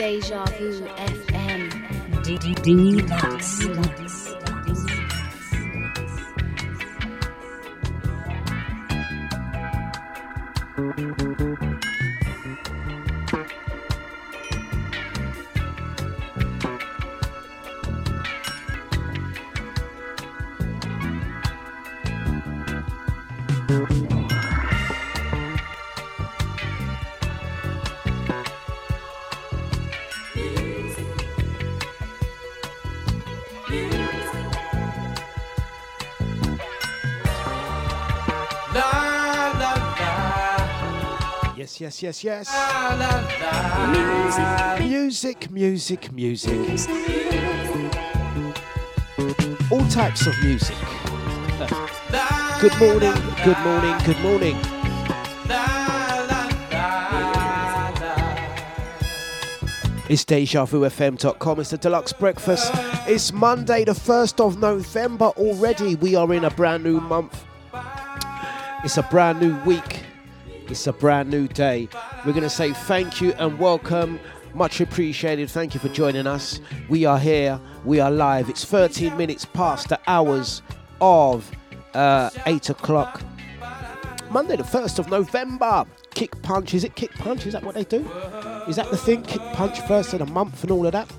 Deja Vu FM. Dlux. Yes, yes. Music, music, music. All types of music. Good morning, good morning, good morning. It's DejaVuFM.com. It's the Dlux breakfast. It's Monday, the 1st of November already. We are in a brand new month. It's a brand new week. It's a brand new day. We're going to say thank you and welcome. Much appreciated. Thank you for joining us. We are here. We are live. It's 13 minutes past the hours of uh, 8 o'clock. Monday, the 1st of November. Kick punch. Is it kick punch? Is that what they do? Is that the thing? Kick punch first of the month and all of that?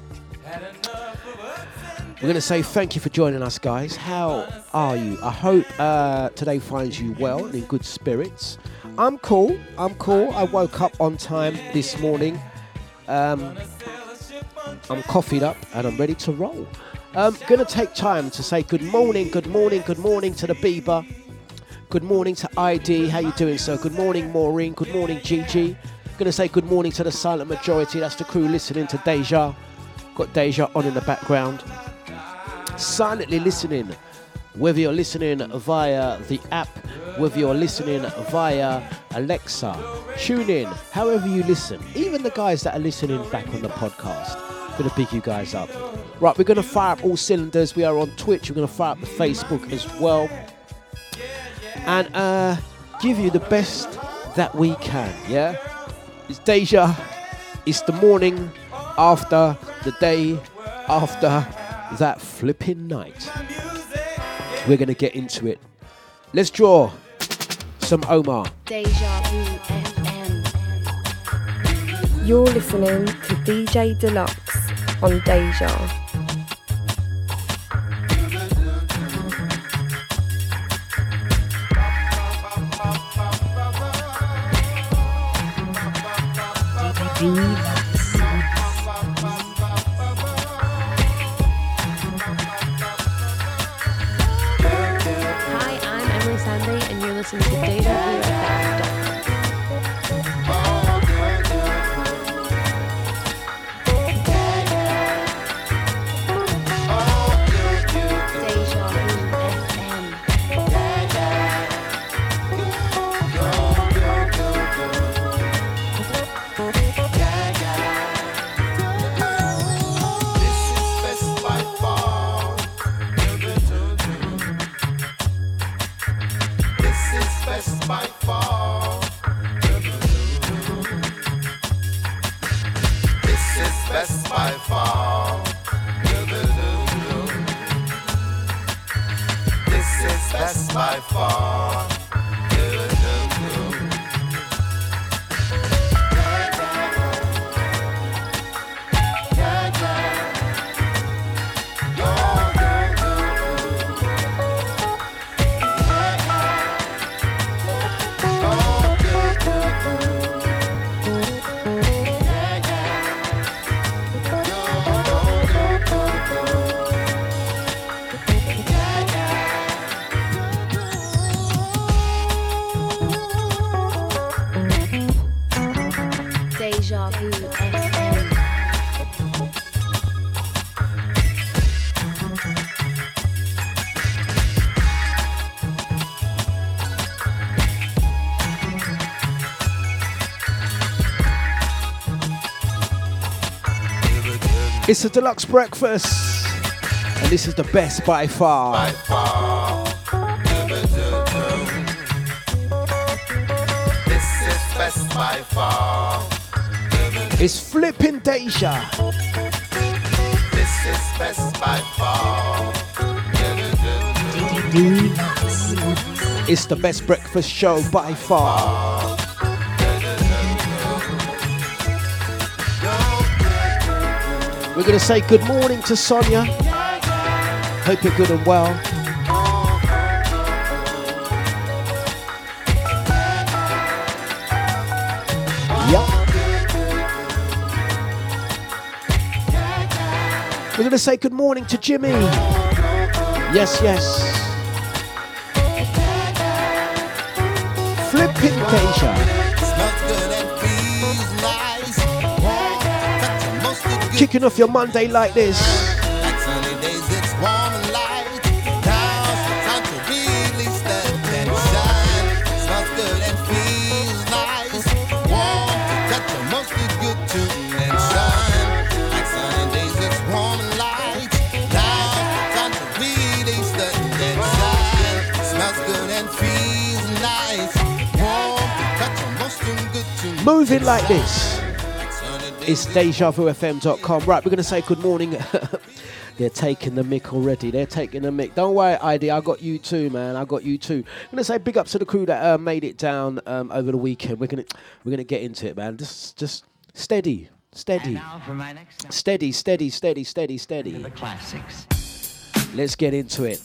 We're going to say thank you for joining us, guys. How are you? I hope uh, today finds you well and in good spirits. I'm cool. I'm cool. I woke up on time this morning. Um, I'm coffeeed up and I'm ready to roll. Um, gonna take time to say good morning, good morning, good morning to the Bieber. Good morning to ID. How you doing, sir? Good morning, Maureen. Good morning, Gigi. Gonna say good morning to the silent majority. That's the crew listening to Deja. Got Deja on in the background. Silently listening. Whether you're listening via the app, whether you're listening via Alexa, tune in, however you listen. Even the guys that are listening back on the podcast. Gonna pick you guys up. Right, we're gonna fire up all cylinders. We are on Twitch, we're gonna fire up the Facebook as well. And uh give you the best that we can, yeah? It's Deja. It's the morning after the day after that flipping night. We're going to get into it. Let's draw some Omar. Deja Vu FM. You're listening to DJ Dlux on Deja. Hi, to Deja Vu It's a Dlux breakfast. And this is the best by far. By far. This is best by far. It's flipping Deja. This is best by far. It's the best breakfast show by far. We're going to say good morning to Sonia. Hope you're good and well. Yep. We're going to say good morning to Jimmy. Yes, yes. Flipping Deja. Kicking off your Monday like this. Like sunny days, it's warm and light. Now's the time to release the tension. Smells good and feels nice. Warm to touch your good to mention. Like sunny days, it's warm and light. Now's the time to release the tension. Smells good and feels nice. Warm to touch your good to Moving like this. It's DejaVuFM.com. Right, we're going to say good morning. They're taking the mic already. They're taking the mic. Don't worry, ID. I got you too, man. I got you too. I'm gonna say big ups to the crew that uh, made it down um, over the weekend. We're gonna we're gonna get into it, man. Just just steady, steady, Now for my next step, steady, steady, steady, steady, steady. the classics. Let's get into it.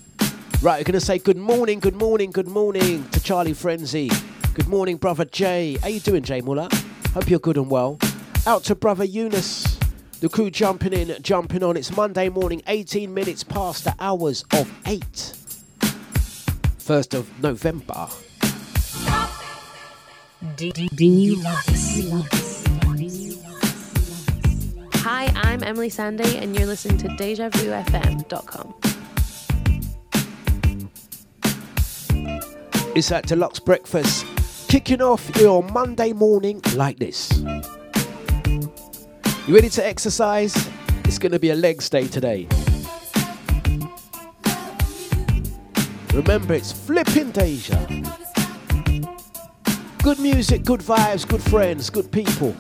Right, we're gonna say good morning, good morning, good morning to Charlie Frenzy. Good morning, brother Jay. How you doing, Jay Muller? Hope you're good and well. Out to brother Eunice. The crew jumping in, jumping on. It's Monday morning, 18 minutes past the hours of 8. 1st of November. Hi, I'm Emily Sandy, and you're listening to DejaVuFM.com. It's at Dlux Breakfast, kicking off your Monday morning like this. You ready to exercise? It's going to be a legs day today. Remember, it's flipping Deja. Good music, good vibes, good friends, good people.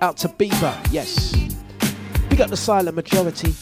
Out to Bieber, yes. We got the silent majority.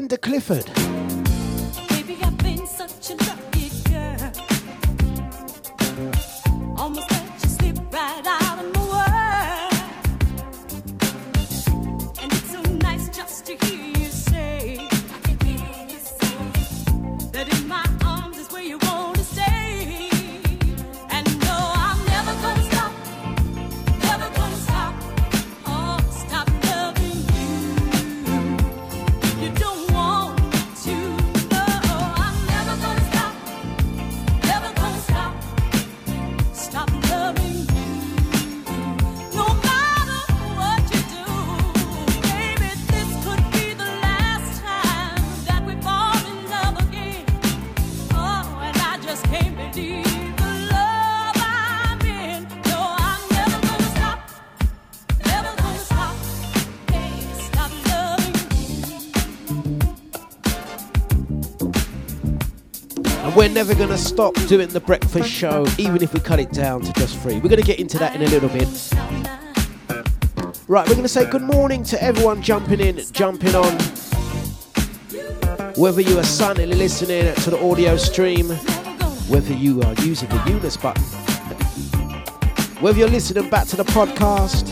Linda Clifford. Never going to stop doing the breakfast show, even if we cut it down to just three. We're going to get into that in a little bit. Right, we're going to say good morning to everyone jumping in, jumping on. Whether you are silently listening to the audio stream, whether you are using the Eunice button, whether you're listening back to the podcast,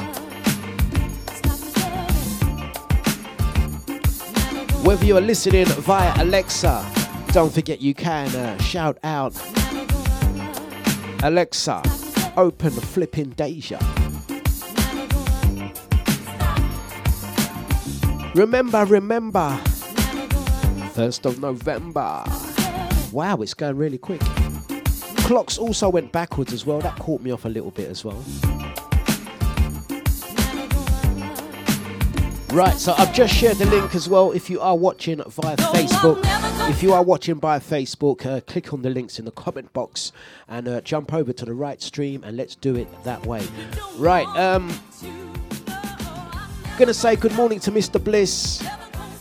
whether you are listening via Alexa, don't forget you can uh, shout out Alexa, open flipping Deja. Remember, remember, 1st of November. Wow, it's going really quick. Clocks also went backwards as well. That caught me off a little bit as well. Right, so I've just shared the link as well. If you are watching via Facebook, if you are watching via Facebook, uh, click on the links in the comment box and uh, jump over to the right stream and let's do it that way. Right, um, gonna say good morning to Mr. Bliss.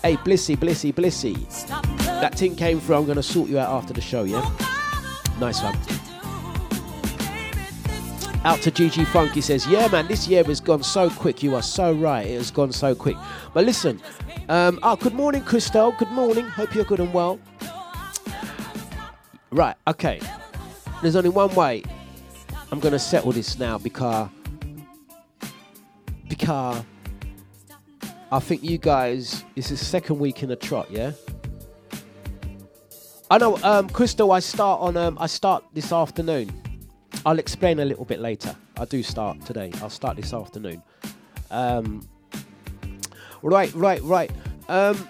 Hey, Blissy, Blissy, Blissy. That thing came through. I'm gonna sort you out after the show, yeah? Nice one. Out to GG Funky says, Yeah, man, this year has gone so quick. You are so right. It has gone so quick. But listen, um, oh, good morning, Christelle. Good morning. Hope you're good and well. Right, okay. There's only one way I'm going to settle this now because. Because. I think you guys, it's the second week in a trot, yeah? I know, um, Crystal, I start on, um, I start this afternoon. I'll explain a little bit later. I do start today. I'll start this afternoon. Um, right, right, right. Um,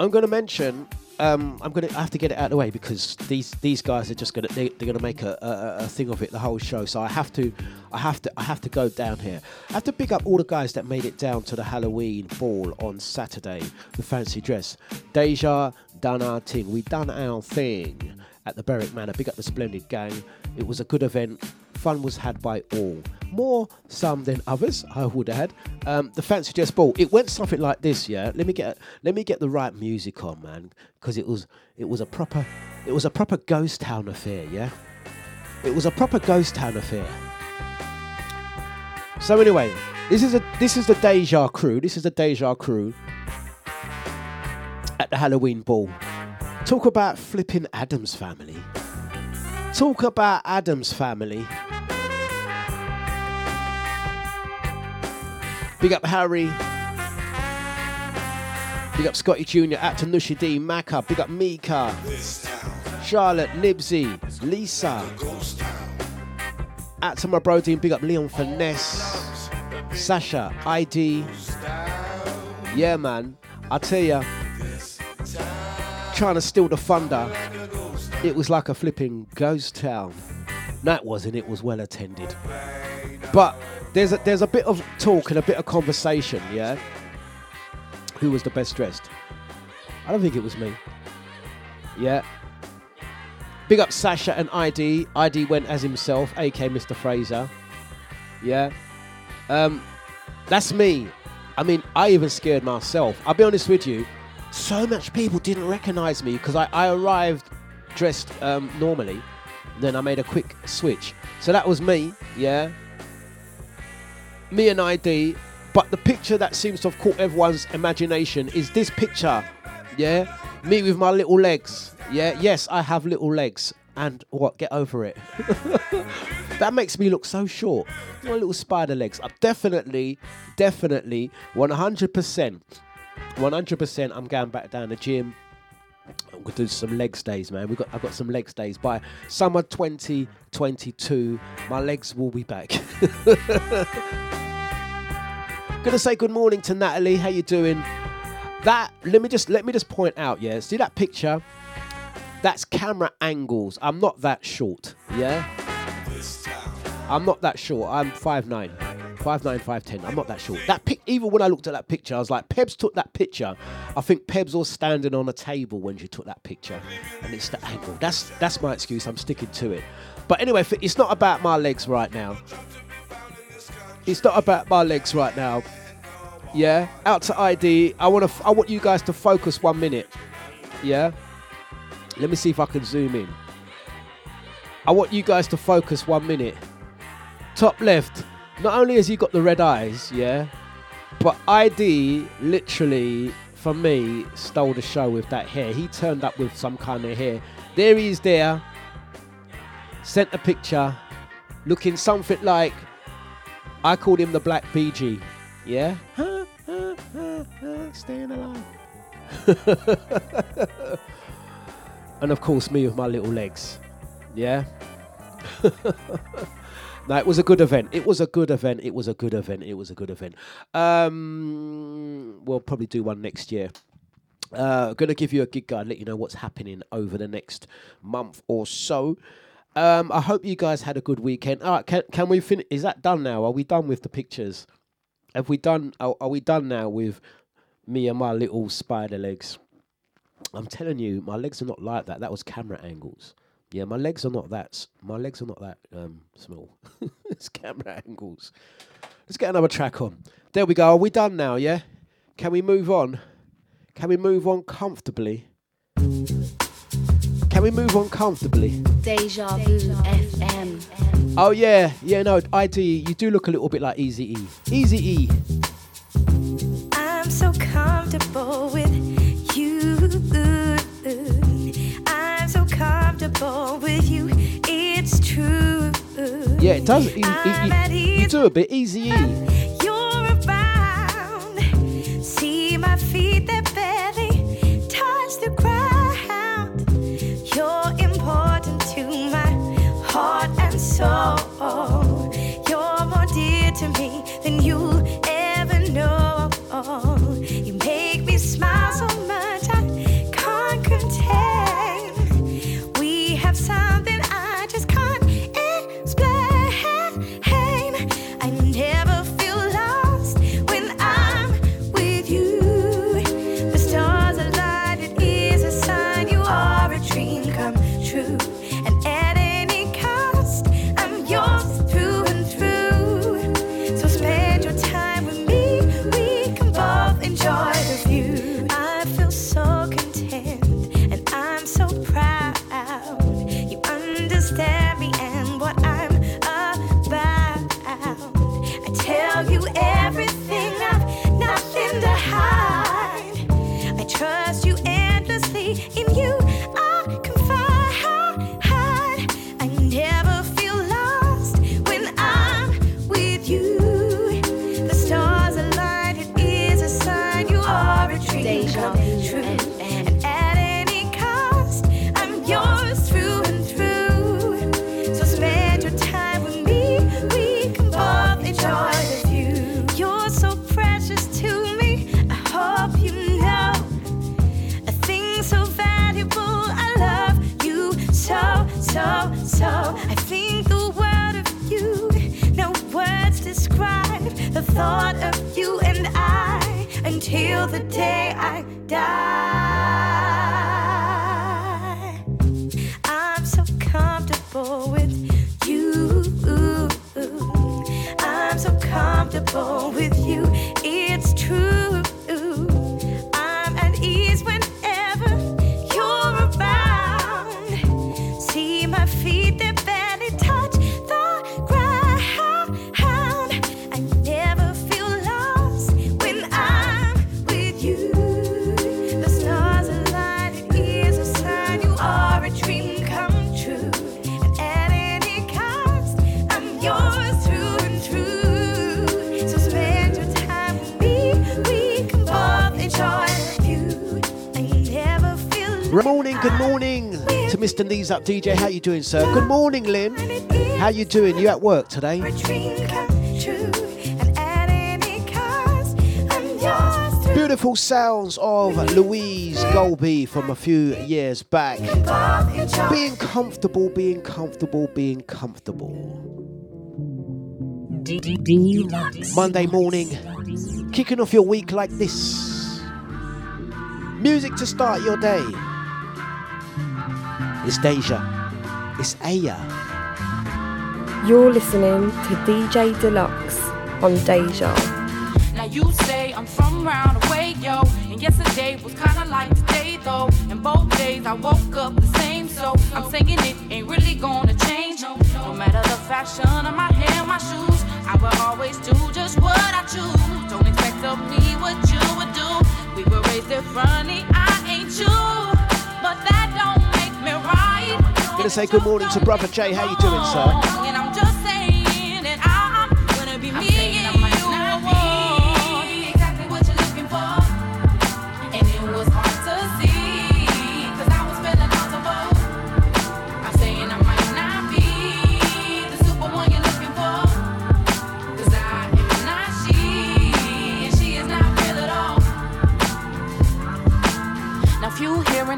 I'm going to mention. Um, I'm going to have to get it out of the way because these these guys are just going to they, they're going to make a, a, a thing of it the whole show. So I have to I have to I have to go down here. I have to pick up all the guys that made it down to the Halloween ball on Saturday. The fancy dress. Deja done our thing. We done our thing at the Berwick Manor. Big up the splendid gang. It was a good event. Fun was had by all. More some than others, I would add. Um, the fancy dress ball. It went something like this, yeah. Let me get let me get the right music on, man, because it was it was a proper it was a proper ghost town affair, yeah. It was a proper ghost town affair. So anyway, this is a this is the Deja crew. This is the Deja crew at the Halloween ball. Talk about flipping Addams Family. Talk about Addams Family. Big up Harry. Big up Scotty Jr. To Nushi D, Maka. Big up Mika. Charlotte, Nibsy, Lisa. To my bro Dean. Big up Leon Finesse. Sasha, ID. Yeah, man. I tell ya, trying to steal the thunder. It was like a flipping ghost town. It wasn't. It was well attended. But there's a, there's a bit of talk and a bit of conversation, yeah? Who was the best dressed? I don't think it was me. Yeah. Big up Sasha and ID. ID went as himself, aka Mr. Fraser. Yeah. Um, that's me. I mean, I even scared myself. I'll be honest with you. So much people didn't recognize me because I, I arrived dressed um, normally. Then I made a quick switch. So that was me, yeah. Me and ID. But the picture that seems to have caught everyone's imagination is this picture, yeah. Me with my little legs, yeah. Yes, I have little legs. And what? Get over it. that makes me look so short. My little spider legs. I'm definitely, definitely, 100%, 100%. I'm going back down the gym. I'm gonna do some legs days, man. We got I've got some legs days. By summer 2022, my legs will be back. gonna say good morning to Natalie. How you doing? That let me just let me just point out, yeah. See that picture? That's camera angles. I'm not that short, yeah. I'm not that short. I'm 5'9". 5'9", 5'10". I'm not that short. That pic, even when I looked at that picture, I was like, Pebs took that picture. I think Pebs was standing on a table when she took that picture, and it's the angle. That's that's my excuse. I'm sticking to it. But anyway, it's not about my legs right now. It's not about my legs right now. Yeah, out to ID. I want to. I want you guys to focus one minute. Yeah. Let me see if I can zoom in. I want you guys to focus one minute. Top left. Not only has he got the red eyes, yeah, But ID literally, for me, stole the show with that hair. He turned up with some kind of hair. There he is there. Sent a picture looking something like I called him the Black BG. Yeah? Staying alive. and of course, me with my little legs. Yeah? no, it was a good event. It was a good event. It was a good event. It was a good event. Um, we'll probably do one next year. Uh, to give you a gig guide, let you know what's happening over the next month or so. Um, I hope you guys had a good weekend. All right, can can we finish? Is that done now? Are we done with the pictures? Have we done? Are, are we done now with me and my little spider legs? I'm telling you, my legs are not like that. That was camera angles. Yeah, my legs are not that. My legs are not that um, small. it's camera angles. Let's get another track on. There we go. Are we done now? Yeah. Can we move on? Can we move on comfortably? Can we move on comfortably? Deja Vu FM. Oh yeah, yeah. No, ID. You do look a little bit like Easy E. Easy E. Yeah, it does. E- you do a bit Easy. You're around. See my feet that barely touch the ground. Up DJ. How you doing, sir? Good morning, Lynn. How you doing? You at work today? Beautiful sounds of Louise Golby from a few years back. Being comfortable, being comfortable, being comfortable. Monday morning, kicking off your week like this. Music to start your day. It's Deja. It's Aya. You're listening to DJ Dlux on Deja. Now you say I'm from round the way, yo. And yesterday was kinda like today, though. And both days I woke up the same, so I'm saying it ain't really gonna change. No, no matter the fashion of my hair, my shoes, I will always do just what I choose. Don't expect of me what you would do. We were raised differently, I ain't you, right. Gonna say good morning to brother Jay. How you doing, sir?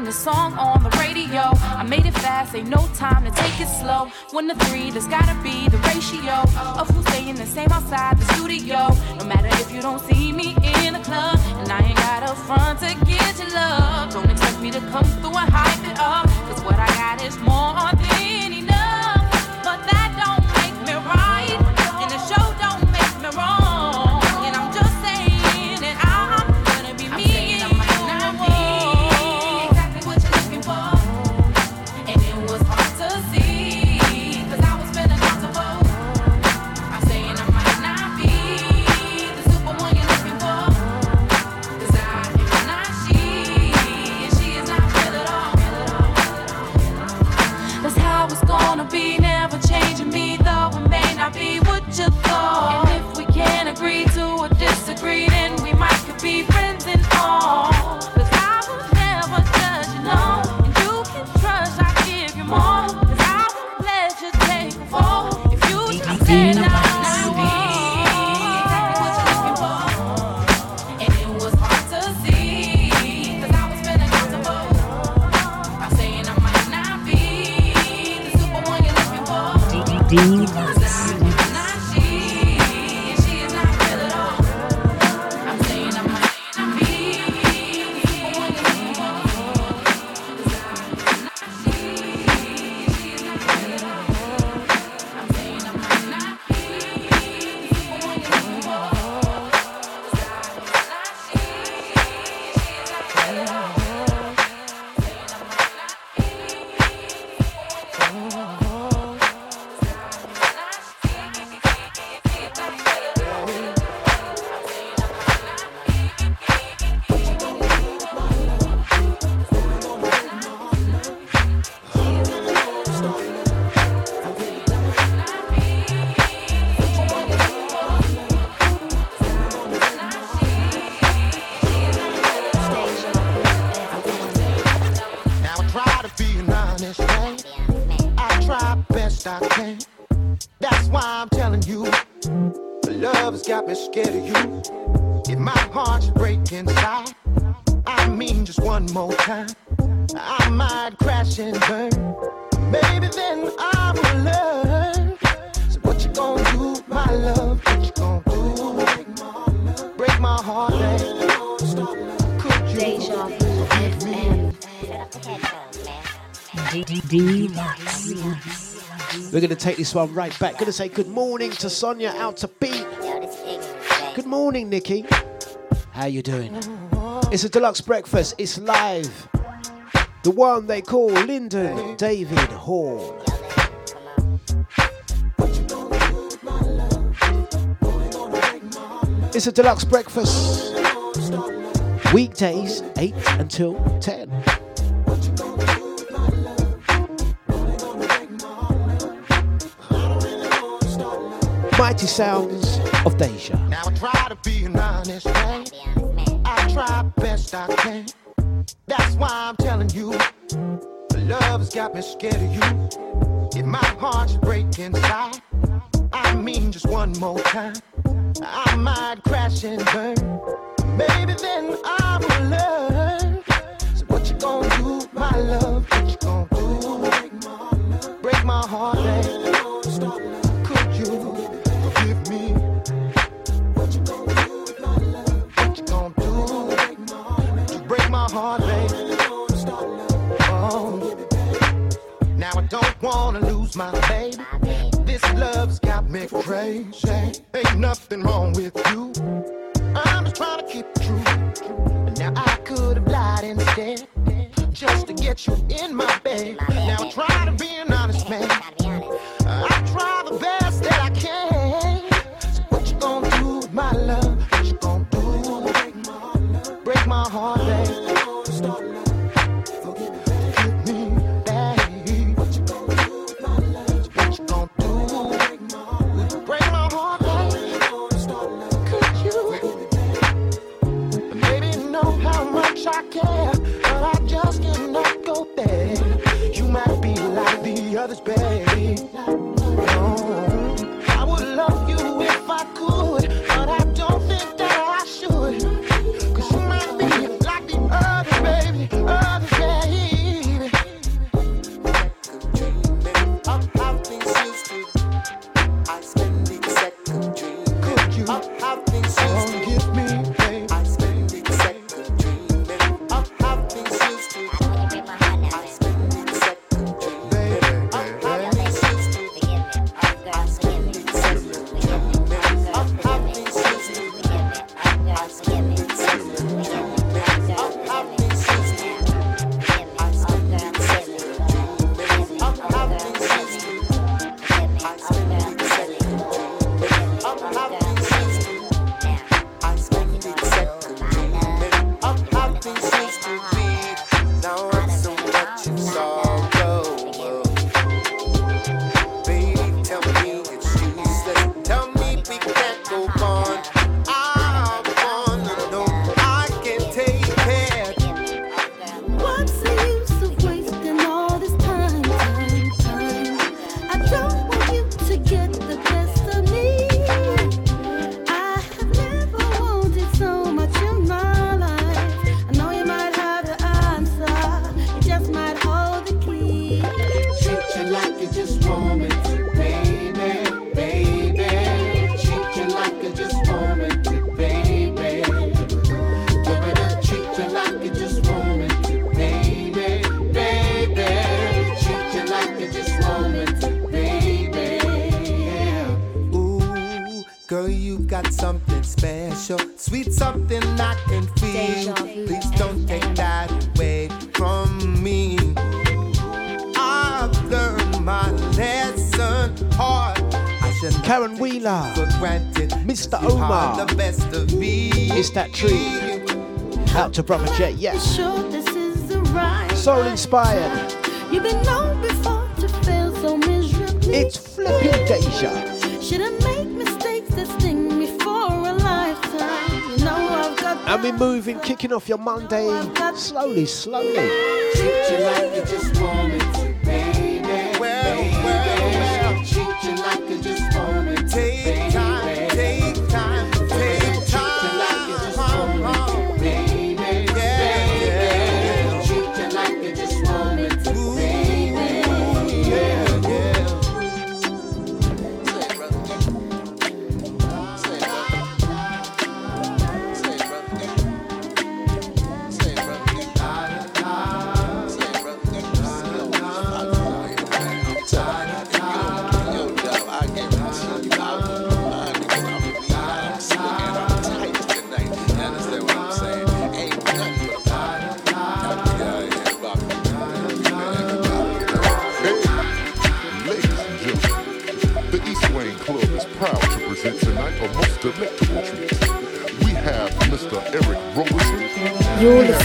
To song on the radio, I made it fast, ain't no time to take it slow. One to three, there's gotta be the ratio of who's staying the same outside the studio. No matter if you don't see me in the club, and I ain't got a front to get your love. Don't expect me to come through and hype it up, cause what I got is more than this one right back. Gonna say good morning to Sonia out to beat. Good morning, Nikki. How you doing? It's a Dlux breakfast. It's live. The one they call Lyndon David Hall. It's a Dlux breakfast. Weekdays, 8 until 10. Mighty sounds of Deja. Now I try to be an honest man. I try best I can. That's why I'm telling you. Love has got me scared of you. If my heart should break inside, I mean just one more time, I might crash and burn. Maybe then I will learn. So what you gonna do, my love? What you gonna do? Break my heart. Heart, baby? Oh. Now I don't wanna lose my baby. This love's got me crazy. Ain't nothing wrong with you. I'm just trying to keep it true. Now I could have lied instead. Just to get you in my bed. Now I try to be an honest man. I try the best that I can. So what you gonna do, my love? What you gonna do? swagger lavish, babe. Taylor, granted, Mr. Omar. It's that tree. Out to Brother J, yes. Sure this is the right Soul inspired. You've been known before to fail so miserably. It's flipping deja. Shouldn't make mistakes that sting me for a lifetime. You know and we're moving, kicking off your Monday slowly, slowly.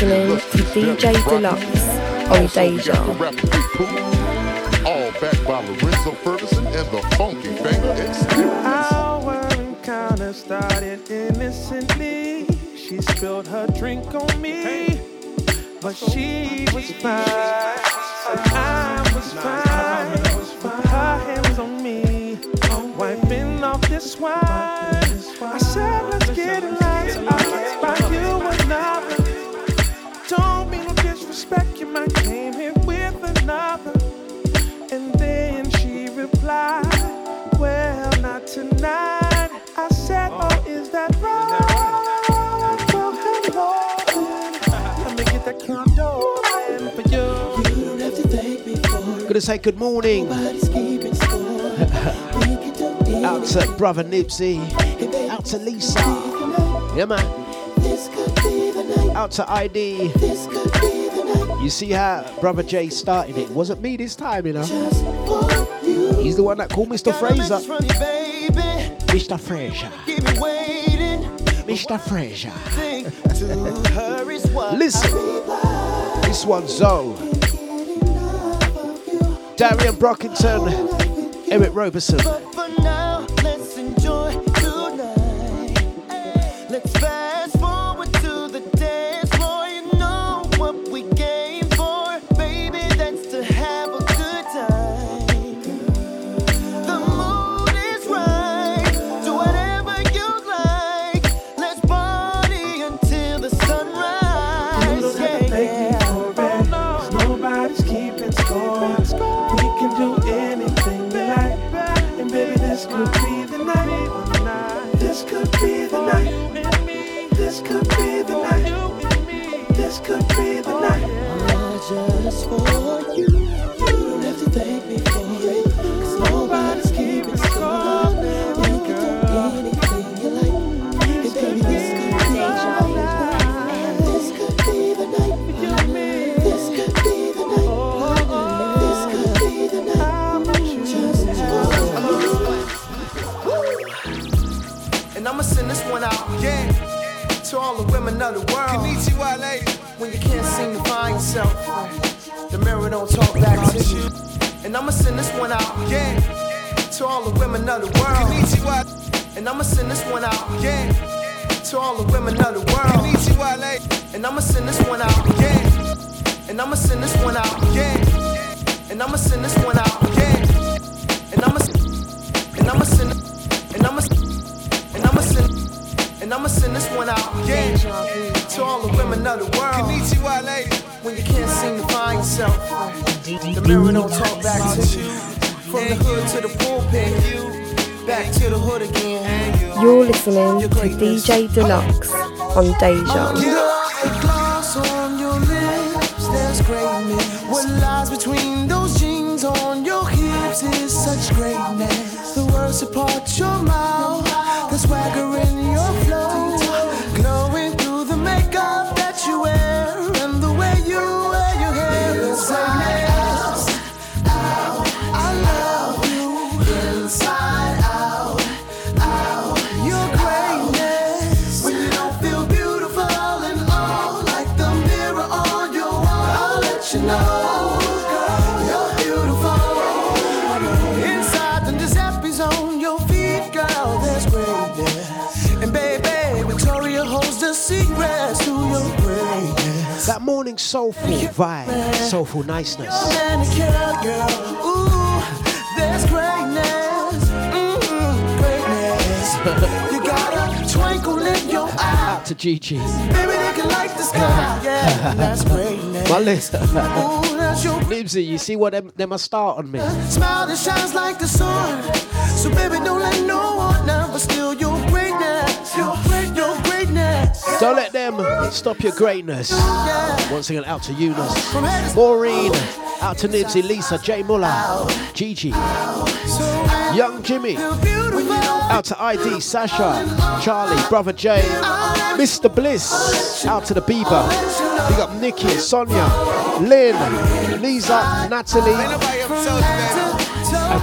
listening to DJ Dlux on Deja. All backed by Lorenzo Ferguson and the Funky Finger Experience. Our encounter started innocently. She spilled her drink on me, but she was fine. And I was fine. Her hands on me, wiping off this wine. I said, let's get it. to say good morning. out to brother Nipsey. Out to Lisa. Yeah, man. Out to ID. You see how brother Jay started it? Wasn't me this time, you know. He's the one that called Mr. Fraser. Mr. Fraser. Mr. Fraser. Listen, this one's Zoe. Darien Brockington, Eric Roberson. on Deja. Mm-hmm, your eye. Out to Gigi. Baby, they can light the sky. Yeah, that's. My list. Ooh, that's Nibsy, you see what them, them start on me. Smile that shines like the sun. So baby, don't let no Don't let them stop your greatness. Once again, out to Eunice, Maureen, out to Nibsy, Lisa, Jay Muller, Gigi, Young Jimmy, out to ID, Sasha, Charlie, Brother Jay, Mr. Bliss, out to the Bieber, big got Nikki, Sonia, Lynn, Lisa, Natalie, and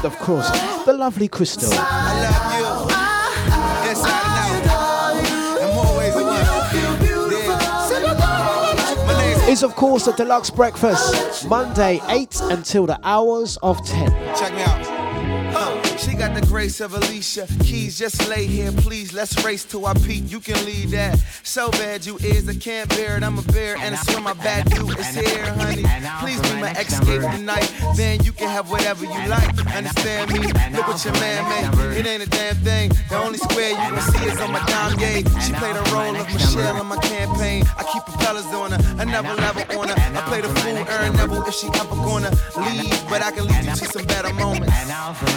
of course, the lovely Crystal. Is of course the Dlux breakfast, Monday 8 until the hours of 10. Check me out. She got the grace of Alicia Keys. Just lay here, please. Let's race to our peak. You can leave that. So bad you is, I can't bear it. I'm a bear, and I swear my bad dude is here, honey. Please be my escape tonight. Then you can have whatever you like. Understand me? Look what your man made. It ain't a damn thing. The only square you can see is on my gate. She played a role of Michelle on my campaign. I keep propellers on her, another level on her. I play the fool, Aaron Neville if she ever gonna leave, but I can lead you to some better moments.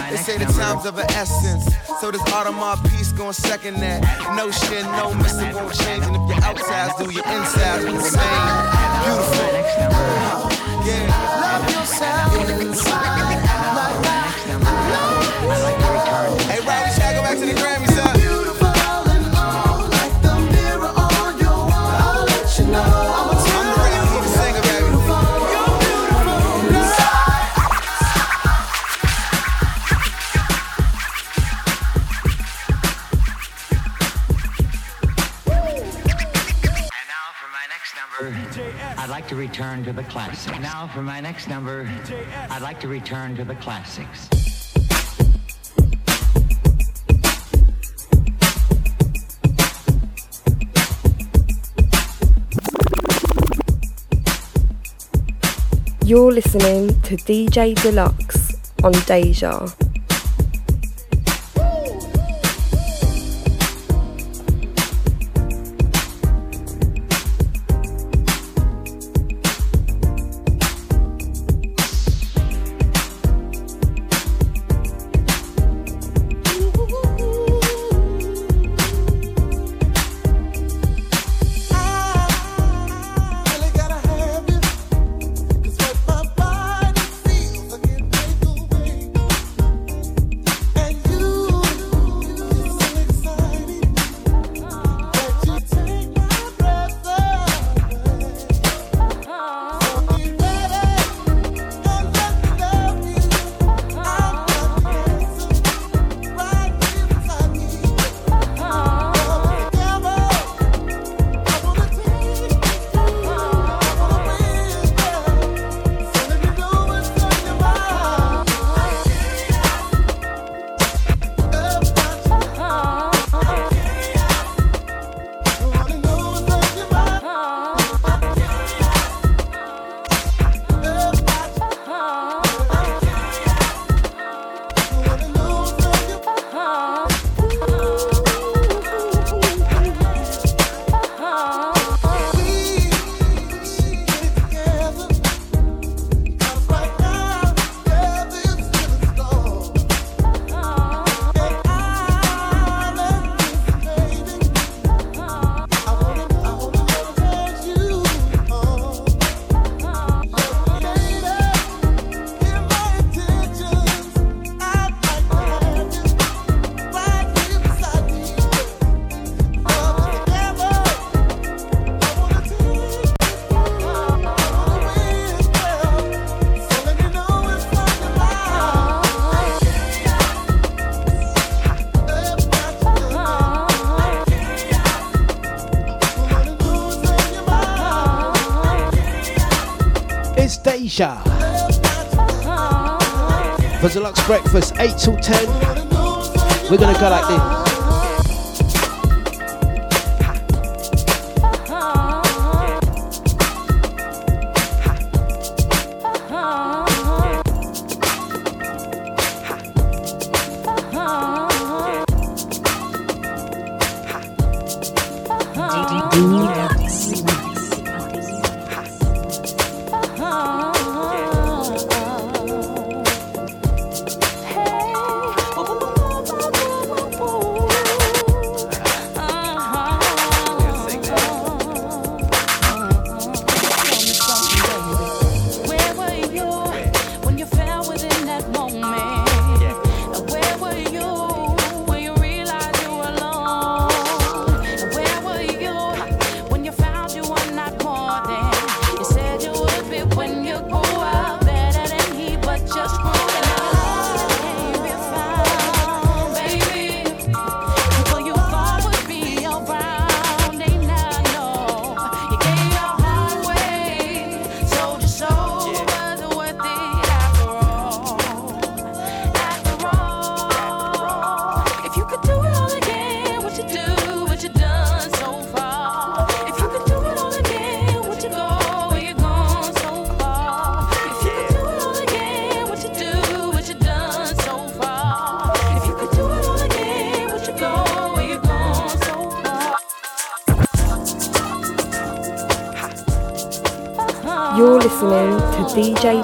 They say the time's of an essence, so this Audemars piece gon' second that. No shit, no missing won't change, and if your outsides do, your insides will remain beautiful. Yeah, love yourself to the classics. Now for my next number, I'd like to return to the classics. You're listening to DJ Dlux on Deja. Deja. For Dlux Breakfast, 8 till 10. We're gonna go like this.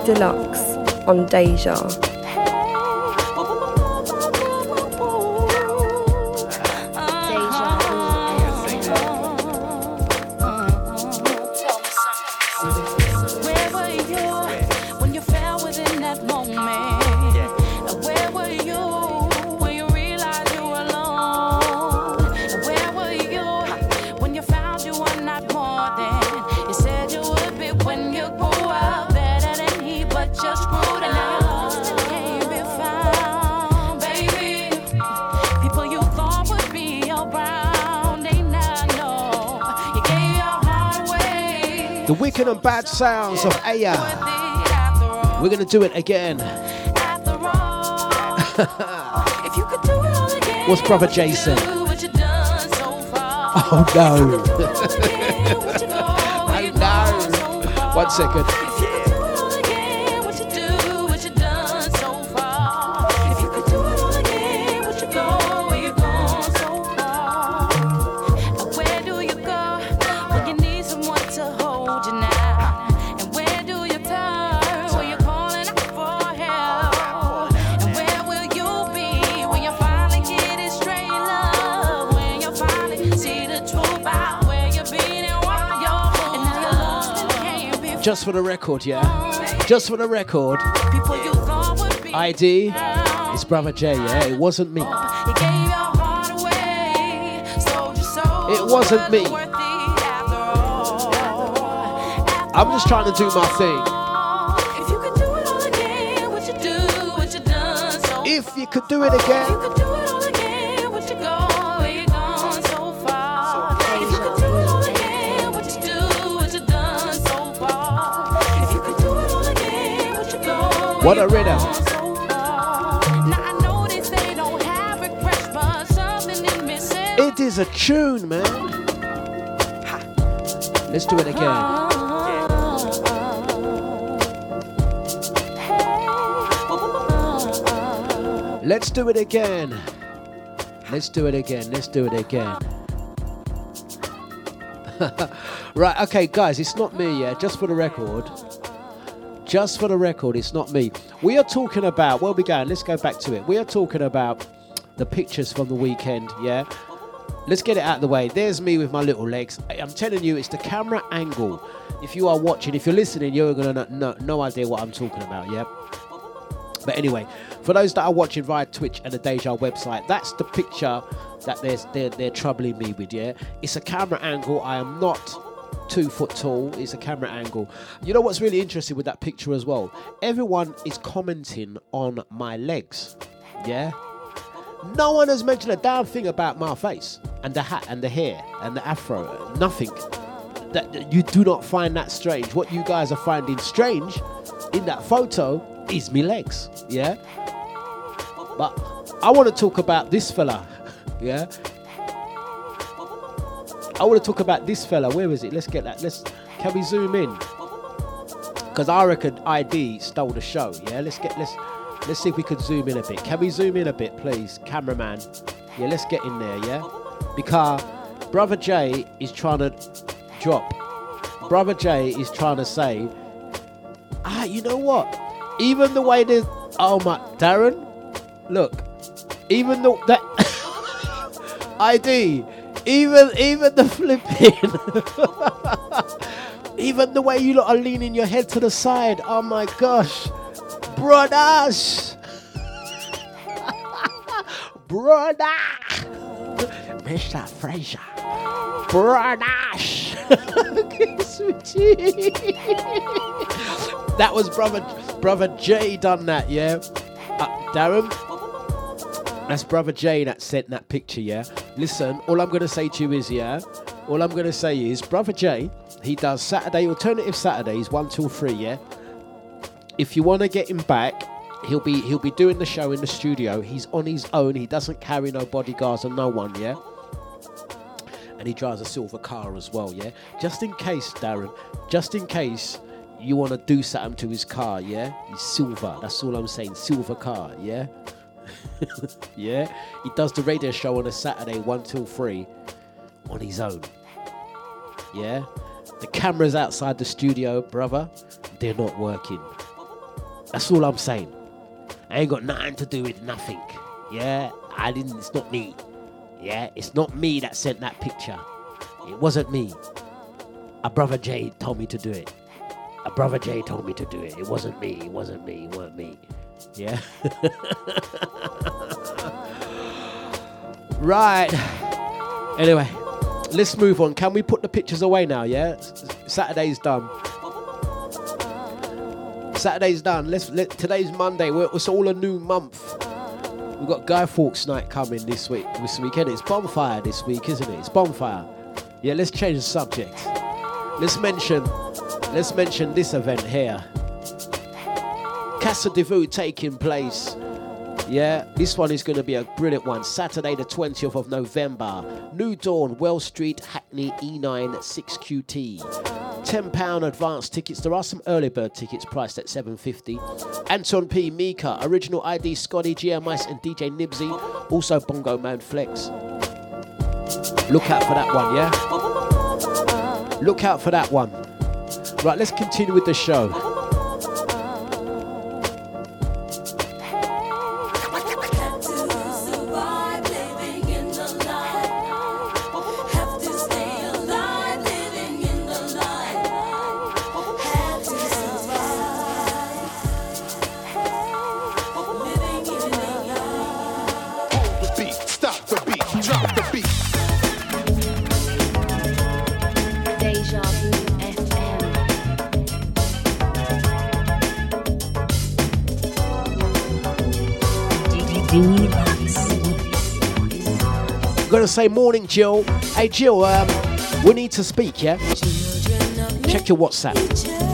Dlux on Deja. Sounds of Aya. We're gonna do it again. What's brother Jason? Oh no. oh no. One second. Just for the record, yeah. Just for the record. ID. It's brother J, yeah. It wasn't me. It wasn't me. I'm just trying to do my thing. If you could do it again. What a rhythm. It is a tune, man. Let's do it again. Let's do it again. Let's do it again. Let's do it again. right, okay, guys, it's not me, yeah, just for the record. Just for the record, it's not me. We are talking about, where we going? Let's go back to it. We are talking about the pictures from the weekend, yeah? Let's get it out of the way. There's me with my little legs. I'm telling you, it's the camera angle. If you are watching, if you're listening, you're gonna no, no, idea what I'm talking about, yeah? But anyway, for those that are watching via Twitch and the Deja website, that's the picture that there's, they're, they're troubling me with, yeah? It's a camera angle. I am not two foot tall. It's a camera angle. You know what's really interesting with that picture as well? Everyone is commenting on my legs, yeah? No one has mentioned a damn thing about my face and the hat and the hair and the afro. Nothing. that you do not find that strange. What you guys are finding strange in that photo is me legs. Yeah. But I want to talk about this fella. Yeah. I want to talk about this fella. Where is it? Let's get that. Let's. Can we zoom in? Because I reckon ID stole the show. Yeah. Let's get. Let's. Let's see if we could zoom in a bit. Can we zoom in a bit, please, cameraman? Yeah. Let's get in there. Yeah. Because brother Jay is trying to drop. Brother Jay is trying to say. Ah, you know what? Even the way this. Oh my, Darren. Look. Even the that. ID. Even even the flipping. even the way you lot are leaning your head to the side. Oh my gosh. Brothers. Brother. Mr. Fraser. Brothers. That was brother brother Jay done that, yeah. Uh, Darren, that's brother Jay that sent that picture, yeah. Listen, all I'm gonna say to you is, yeah. All I'm gonna say is, brother Jay, he does Saturday alternative Saturdays, one till three, yeah. If you want to get him back, he'll be he'll be doing the show in the studio. He's on his own. He doesn't carry no bodyguards or no one, yeah. And he drives a silver car as well, yeah. Just in case, Darren, just in case you want to do something to his car, yeah. He's silver. That's all I'm saying. Silver car, yeah. Yeah. He does the radio show on a Saturday, one till three, on his own. Yeah. The cameras outside the studio, brother, they're not working. That's all I'm saying. I ain't got nothing to do with nothing. Yeah, I didn't. It's not me. Yeah, it's not me that sent that picture. It wasn't me. A brother Jay told me to do it. A brother Jay told me to do it. It wasn't me. It wasn't me. It weren't me. Yeah. right. Anyway, let's move on. Can we put the pictures away now? Yeah. Saturday's done. Saturday's done. Let's let, today's Monday. We're, it's all a new month. We've got Guy Fawkes night coming this week. This weekend. It's bonfire this week, isn't it? It's bonfire. Yeah. Let's change the subject. Let's mention. Let's mention this event here. Casa de Vu taking place. Yeah, this one is going to be a brilliant one. Saturday, the 20th of November. New Dawn, Well Street, Hackney, E E9 6QT. £10 advance tickets. There are some early bird tickets priced at 750 Anton P. Mika, Original ID, Scotty, GMIce, and DJ Nibsy. Also Bongo Man Flex. Look out for that one, yeah? Look out for that one. Right, let's continue with the show. Say morning, Jill. Hey, Jill, um, we need to speak, yeah? Check your WhatsApp.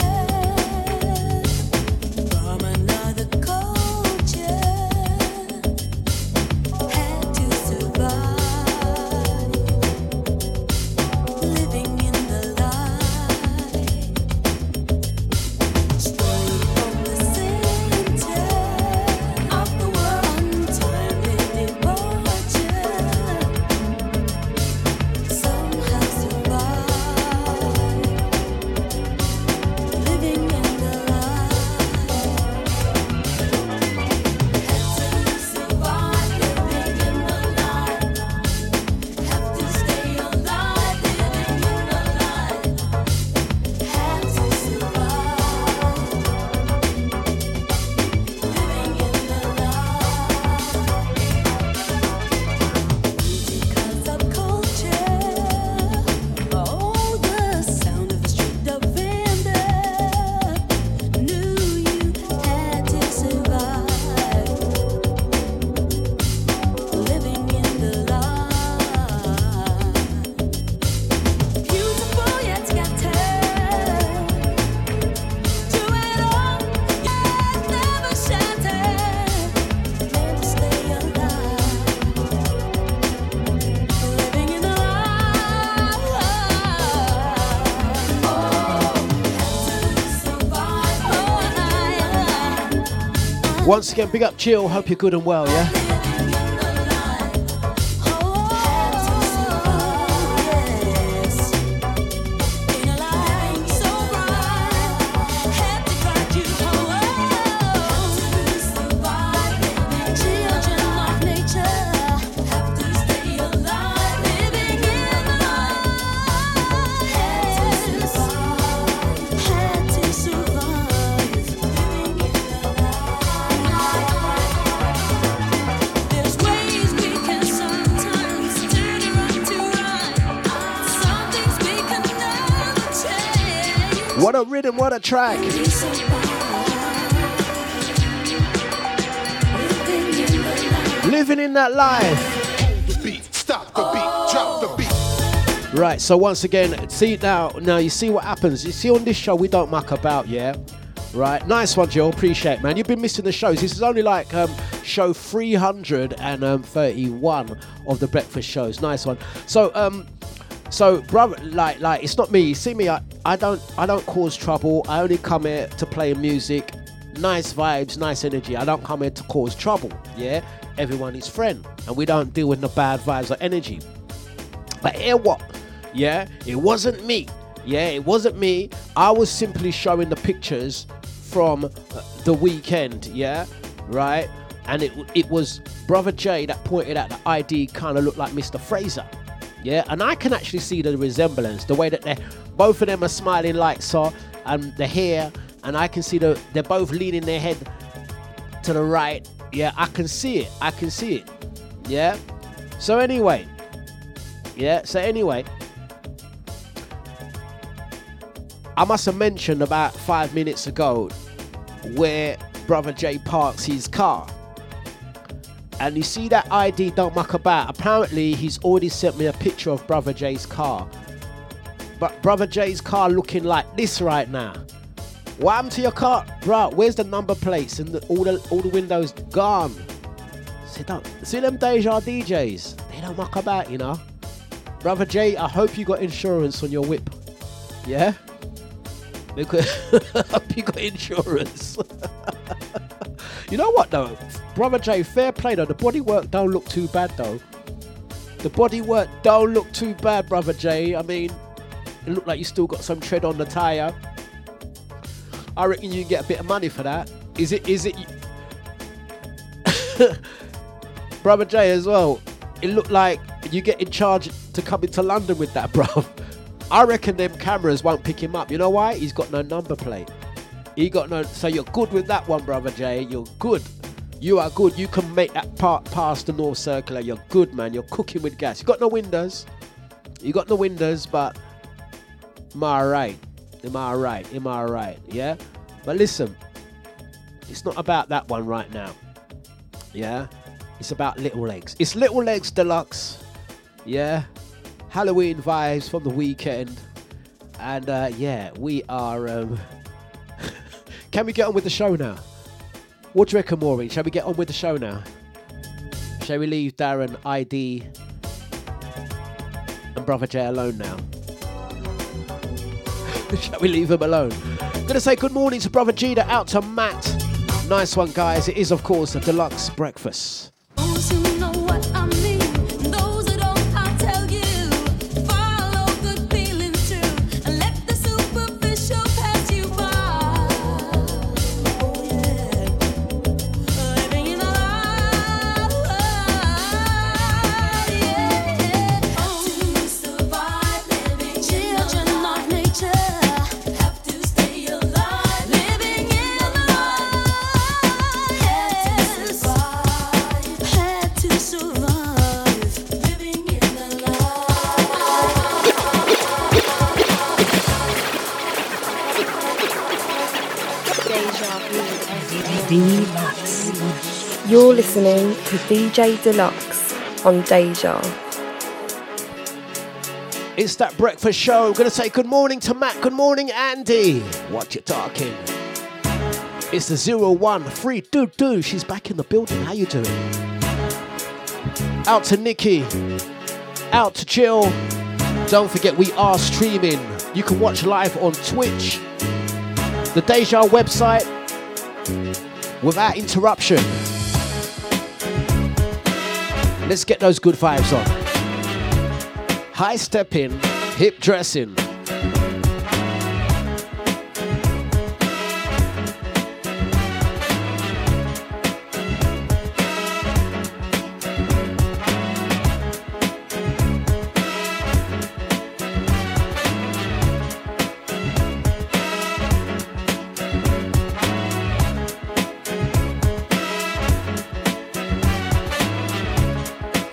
Once again, big up Jill. Hope you're good and well, yeah? What a track. Living in that life. Beat, stop the beat, drop the beat. Right, so once again, see now, now you see what happens. You see on this show, we don't muck about, yeah? Right, nice one, Joe. Appreciate, it, man. You've been missing the shows. This is only like um, show 331 of the breakfast shows. Nice one. So, um, so brother, like, like it's not me. You see me? I, I don't, I don't cause trouble. I only come here to play music. Nice vibes, nice energy. I don't come here to cause trouble. Yeah, everyone is friend, and we don't deal with the bad vibes or energy. But hear what? Yeah, it wasn't me. Yeah, it wasn't me. I was simply showing the pictures from uh, the weekend. Yeah, right. And it it was brother Jay that pointed out the ID kind of looked like Mr. Fraser. Yeah, and I can actually see the resemblance, the way that they both of them are smiling like so, um, and the hair, and I can see the they're both leaning their head to the right. Yeah, I can see it. I can see it. Yeah. So anyway, yeah. So anyway, I must have mentioned about five minutes ago where Brother Jay parks his car. And you see that ID don't muck about. Apparently, he's already sent me a picture of Brother Jay's car. But Brother Jay's car looking like this right now. What happened to your car? Bro, where's the number plates and the, all the all the windows gone? See, don't, see them Deja DJs? They don't muck about, you know. Brother Jay, I hope you got insurance on your whip. Yeah? Because I hope you got insurance. you know what though? Brother Jay, fair play though. The bodywork don't look too bad though. The bodywork don't look too bad, Brother Jay. I mean, it looked like you still got some tread on the tire. I reckon you can get a bit of money for that. Is it? Is it? Brother Jay as well. It looked like you get in charge to come into London with that, bruv. I reckon them cameras won't pick him up. You know why? He's got no number plate. He got no. So you're good with that one, brother Jay. You're good. You are good. You can make that part past the North Circular. You're good, man. You're cooking with gas. You got no windows. You got no windows, but am I right? Am I right? Am I right? Yeah. But listen, it's not about that one right now. Yeah. It's about Little Legs. It's Little Legs Dlux. Yeah. Halloween vibes from the weekend. And uh, yeah, we are. Um, can we get on with the show now? What do you reckon, Maureen? Shall we get on with the show now? Shall we leave Darren, ID, and Brother J alone now? Shall we leave them alone? I'm gonna say good morning to Brother Gina, out to Matt. Nice one, guys. It is, of course, a Dlux breakfast. Listening to DJ Dlux on Deja. It's that breakfast show. I'm gonna say good morning to Matt. Good morning, Andy. What you talking? It's the zero one three do do. She's back in the building. How you doing? Out to Nikki. Out to Chill. Don't forget we are streaming. You can watch live on Twitch. The Deja website. without interruption. Let's get those good vibes on. High stepping, hip dressing.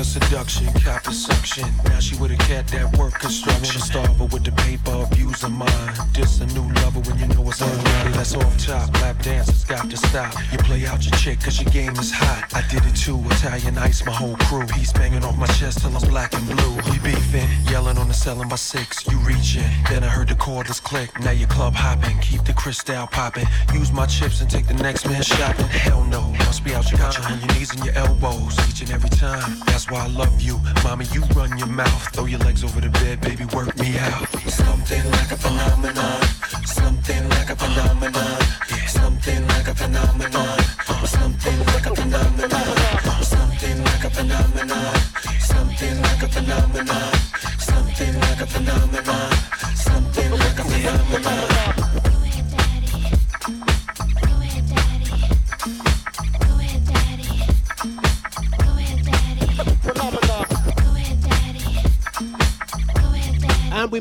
Of seduction, copper suction. Now she with a cat that work construction. Wanna starve her with the paper, abuse of mine. This a new lover when you know it's unready. That's off top. Lap dancers got to stop. You play out your chick cause your game is hot. I did it too, Italian ice, my whole crew. Piece banging off my chest till I'm black and blue. We beefing, yelling on the ceiling by six. You reaching, then I heard the cordless click. Now you club hopping, keep the crystal popping. Use my chips and take the next man shopping. Hell no, must be out your mind. On your knees and your elbows, each and every time. That's why I love you. Mommy, you run your mouth. Throw your legs over the bed, baby, work me out. Something like a phenomenon. Something like a phenomenon. Something like a phenomenon. Something like a phenomenon. Something like a phenomenon. Something like a phenomenon. Something like a phenomenon.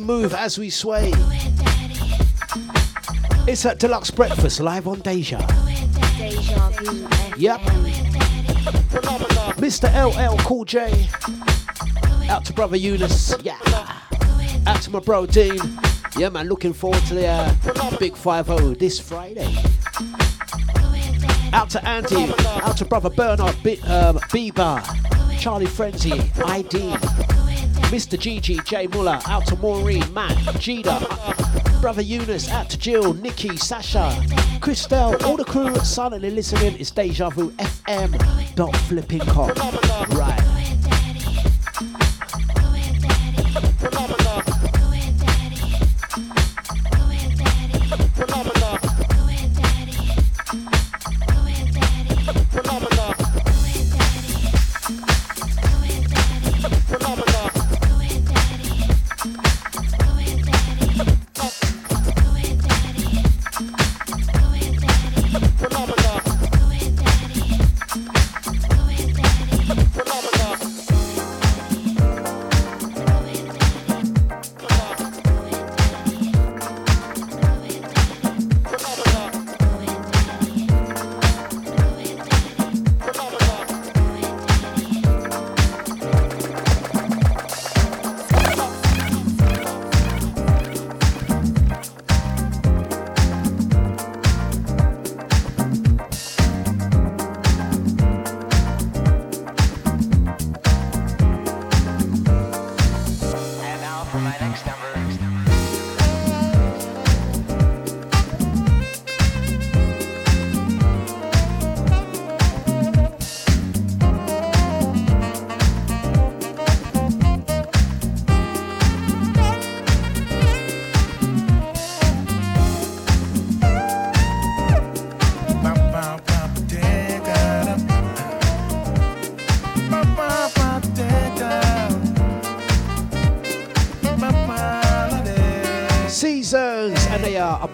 Move as we sway. It's at Dlux Breakfast live on Deja. Yep. Mr. LL Cool J. Out to brother Eunice. Yeah. Out to my bro Dean. Yeah, man. Looking forward to the uh, Big 5 0 this Friday. Out to Andy. Out to brother Bernard B- um, Bieber. Charlie Frenzy. ID. Mr. Gigi, J Muller, out to Maureen, Matt, Gida, Brother Eunice, out to Jill, Nikki, Sasha, Christelle, all the crew silently listening. It's Deja Vu FM. Dot flipping com.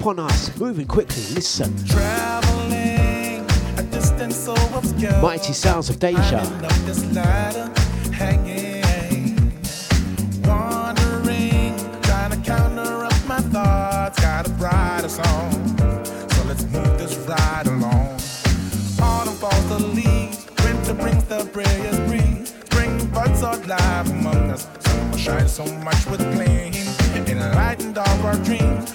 upon us, moving quickly, listen. So obscure, Mighty sounds of deja. Hanging, wandering, trying to counter up my thoughts. Got a brighter song, so let's move this ride along. Autumn falls the leaves, winter brings the breeze. Spring buds are live among us. So much with gleam, enlightened all our dreams.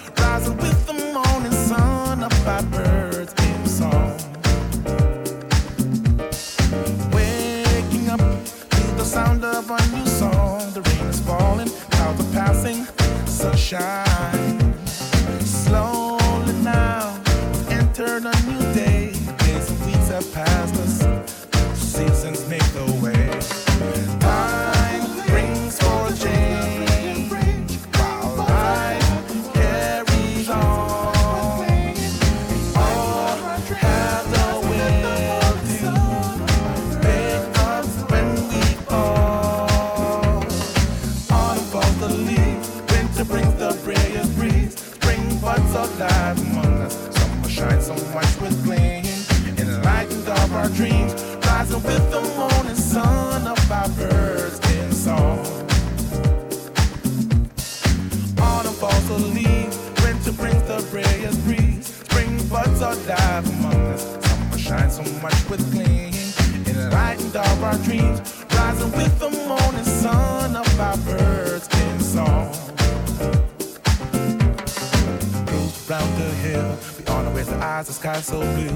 so good.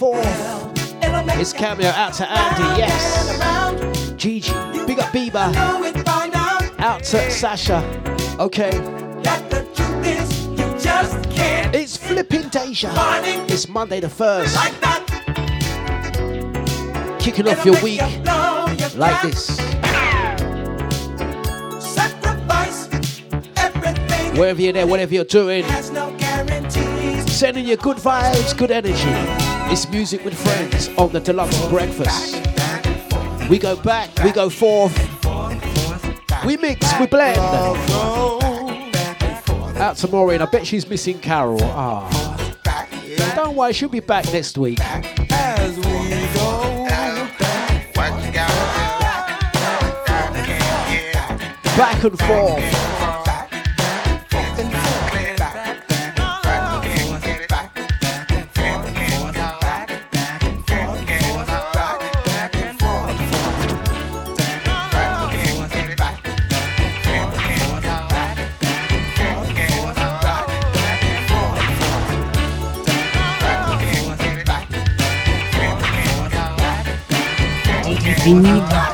Right. back and forth. His cameo out to Andy, yes. Gigi, big up Bieber. Out to Sasha. Okay. It's flipping Deja. It's Monday the 1st. Kicking off your week like this. Wherever you're there, whatever you're doing, sending you good vibes, good energy. It's music with friends on the Dlux breakfast. We go back, we go forth, we mix, we blend. Out to Maureen, I bet she's missing Carol. Ah, don't worry, she'll be back next week. Back and forth. Deja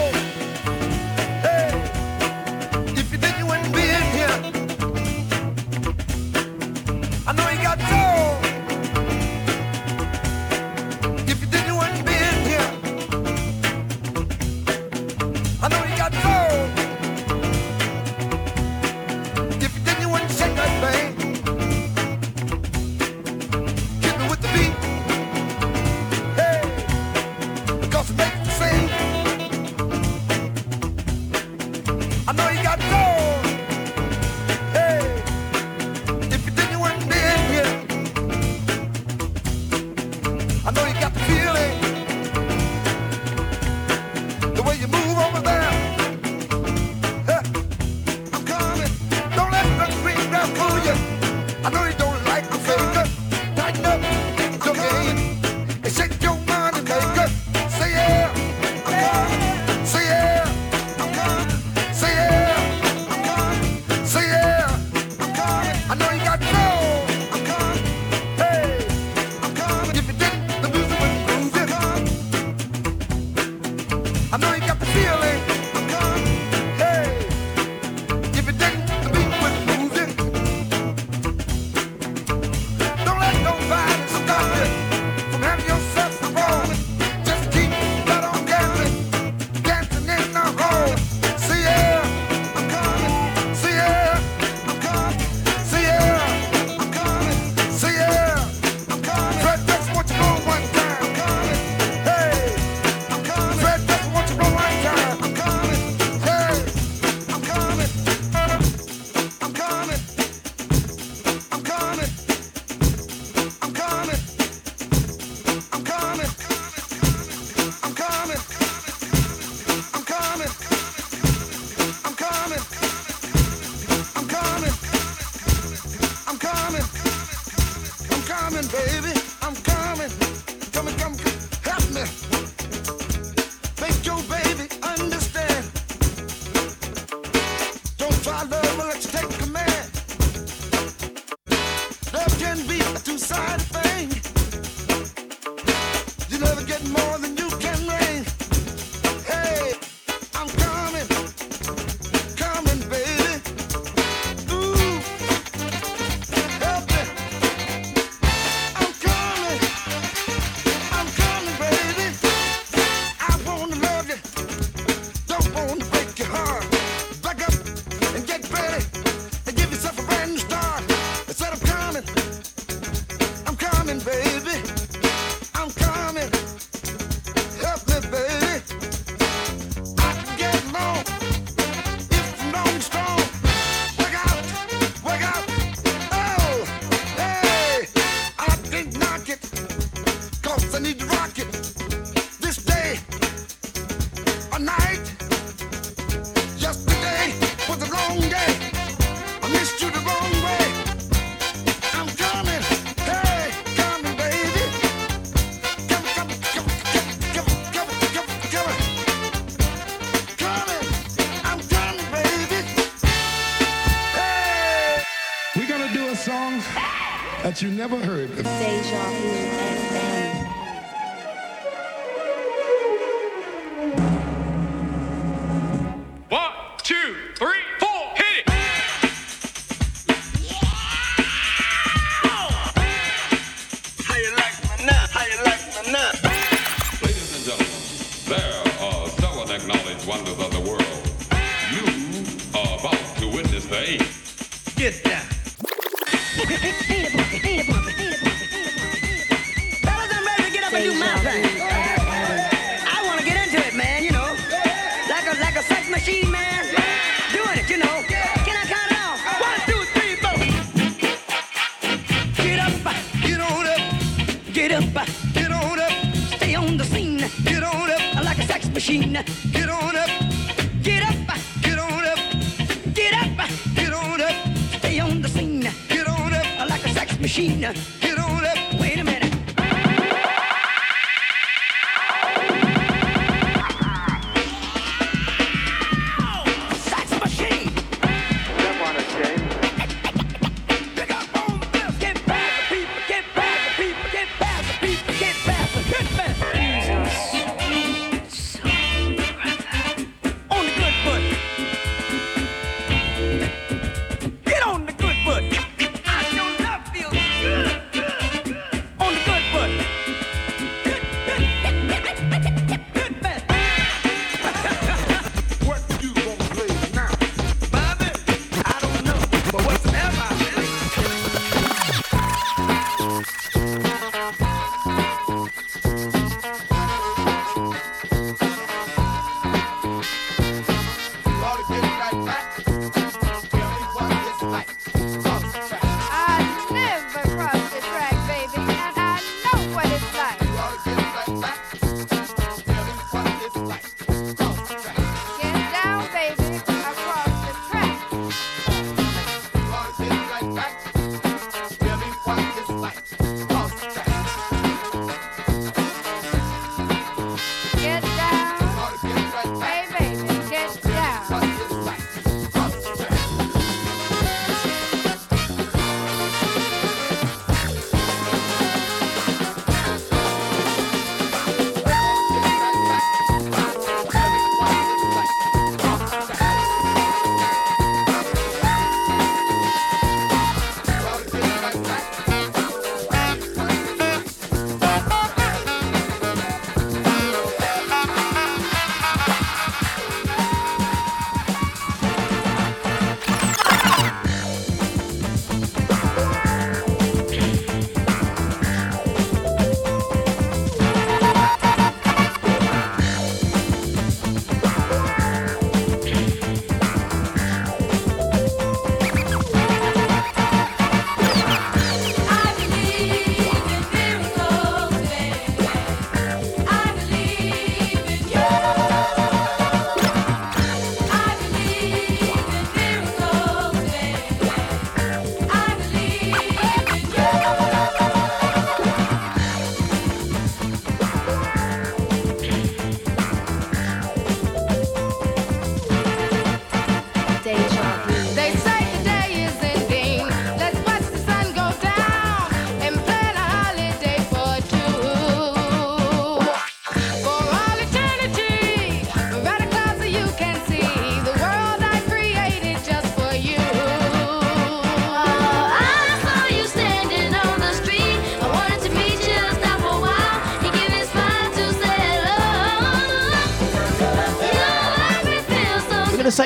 You never heard before. Deja Vu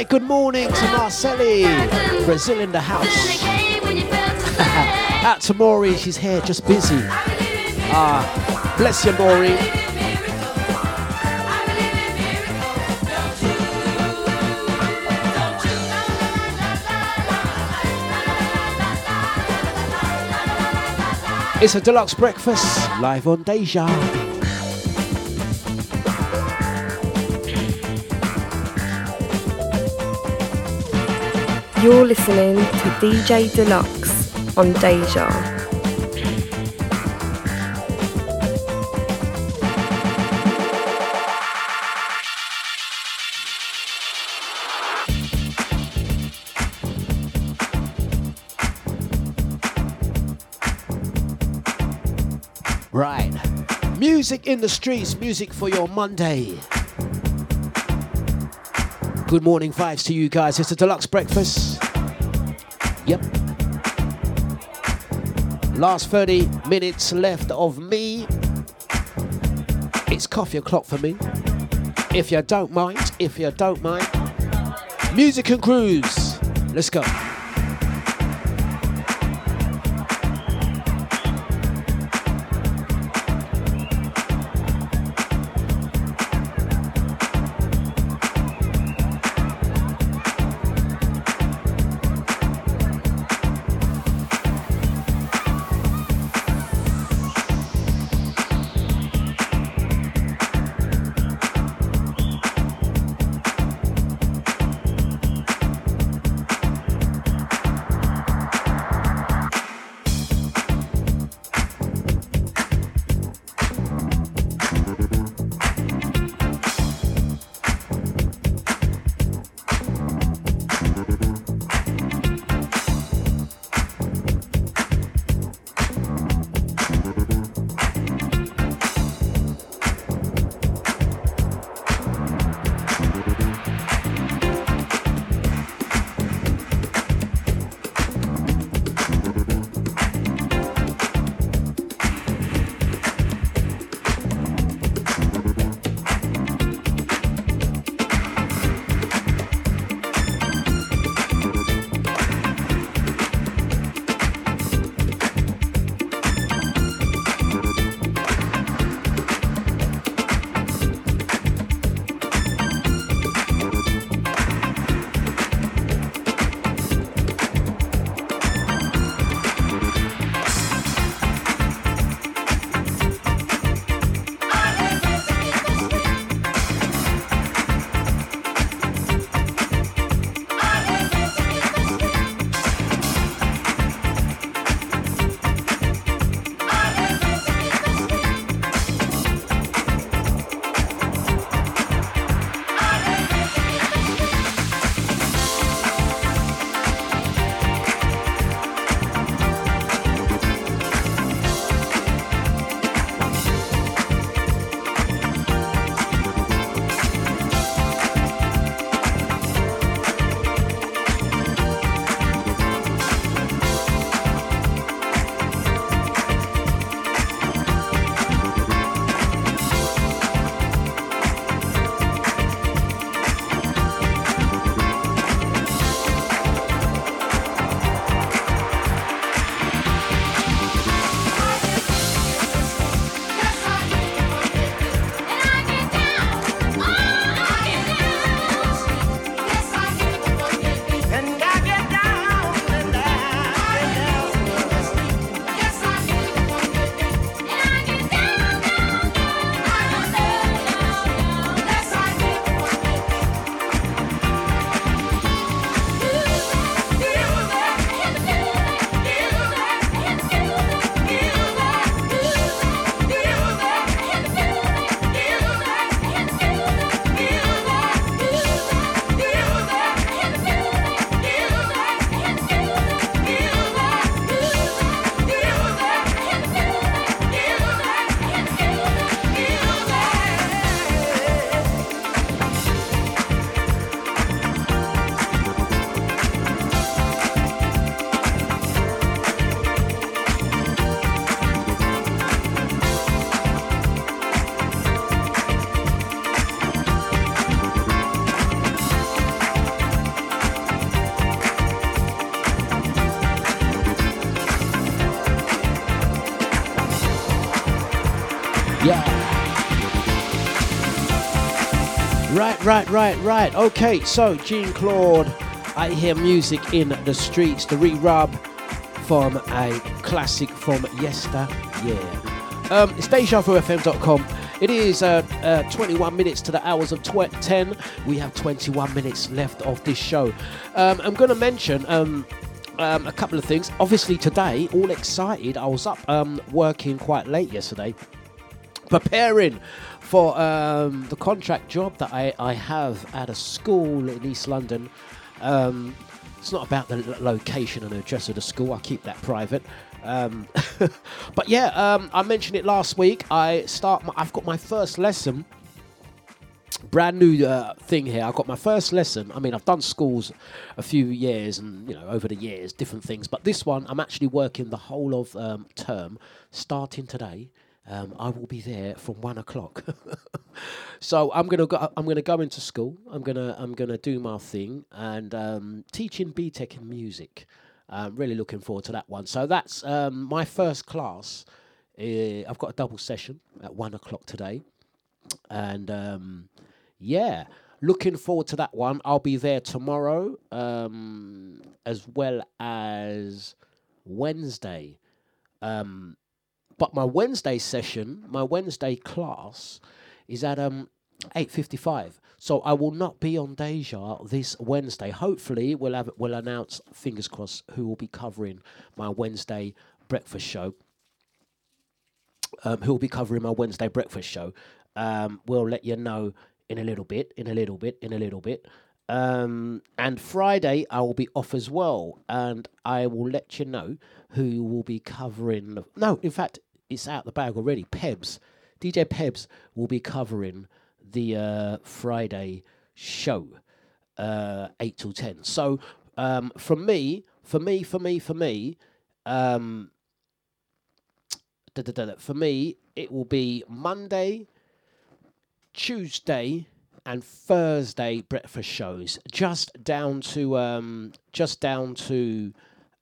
good morning to Marcelli, Brazil in the house. Out to Maury, she's here, just busy. Ah, bless you, Maury. It's a Dlux breakfast live on Deja. You're listening to DJ Dlux on Deja. Right. Music in the streets, music for your Monday. Good morning vibes to you guys. It's a Dlux breakfast. Last 30 minutes left of me. It's coffee o'clock for me. If you don't mind, if you don't mind. Music and cruise. Let's go. Right, right, right. Okay, so Jean Claude, I hear music in the streets, the re-rub from a classic from yesteryear. Um, it's DejaVuFM.com. It is uh, uh, 21 minutes to the hours of tw- 10. We have 21 minutes left of this show. Um, I'm going to mention um, um, a couple of things. Obviously, today, all excited. I was up um, working quite late yesterday, preparing for um, the contract job that I, I have at a school in East London. Um, it's not about the location and address of the school. I keep that private. Um, but yeah, um, I mentioned it last week. I start. My, I've got my first lesson. Brand new uh, thing here. I've got my first lesson. I mean, I've done schools a few years, and you know, over the years, different things. But this one, I'm actually working the whole of um, term, starting today. Um, I will be there from one o'clock. so I'm gonna go. I'm gonna go into school. I'm gonna I'm gonna do my thing and um, teaching BTEC in music. I'm really looking forward to that one. So that's um, my first class. Uh, I've got a double session at one o'clock today, and um, yeah, looking forward to that one. I'll be there tomorrow, um, as well as Wednesday. Um, but my Wednesday session, my Wednesday class, is at um eight fifty five. So I will not be on Deja this Wednesday. Hopefully, we'll have we'll announce, fingers crossed, who will be covering my Wednesday breakfast show. Um, who will be covering my Wednesday breakfast show? Um, we'll let you know in a little bit, in a little bit, in a little bit. Um, and Friday I will be off as well, and I will let you know who will be covering. No, in fact, it's out the bag already. Pebs, DJ Pebs will be covering the uh, Friday show, uh, eight till ten. So, um, from me, for me, for me, for me, um, da, da, da, for me, it will be Monday, Tuesday, and Thursday breakfast shows. Just down to um, just down to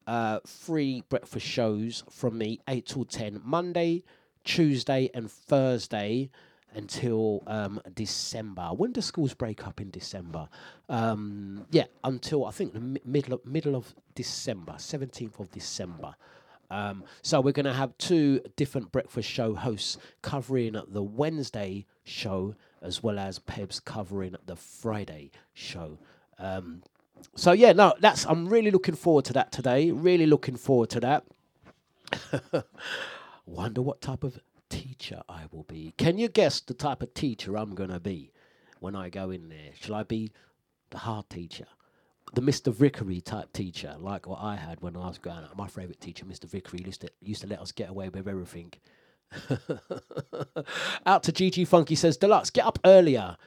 uh, three breakfast shows from me, eight till ten. Monday, Tuesday, and Thursday until um, December. When do schools break up in December? Um, yeah, until I think the mi- middle of, middle of December, seventeenth of December. Um, so we're going to have two different breakfast show hosts covering the Wednesday show as well as Pebs covering the Friday show. Um, so yeah, no, that's I'm really looking forward to that today. Really looking forward to that. Wonder what type of teacher I will be. Can you guess the type of teacher I'm gonna be when I go in there? Shall I be the hard teacher? The Mr. Vickery type teacher, like what I had when I was growing up. My favourite teacher, Mr. Vickery, used to, used to let us get away with everything. Out to GG Funky says, Dlux, get up earlier.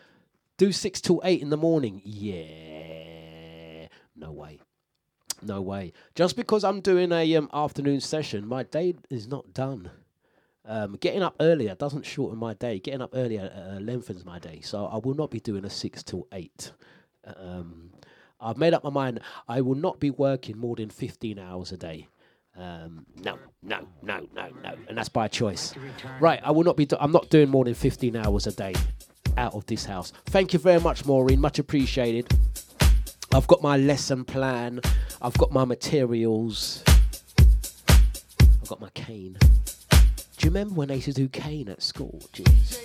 Do six till eight in the morning. Yeah. No way. No way. Just because I'm doing a um, afternoon session, my day is not done. Um, getting up earlier doesn't shorten my day. Getting up earlier uh, lengthens my day. So I will not be doing a six till eight. Um, I've made up my mind. I will not be working more than 15 hours a day. Um, no, no, no, no, no, and that's by choice. Right, I will not be. Do- I'm not doing more than 15 hours a day out of this house. Thank you very much, Maureen. Much appreciated. I've got my lesson plan. I've got my materials. I've got my cane. Do you remember when they used to do cane at school? Jeez.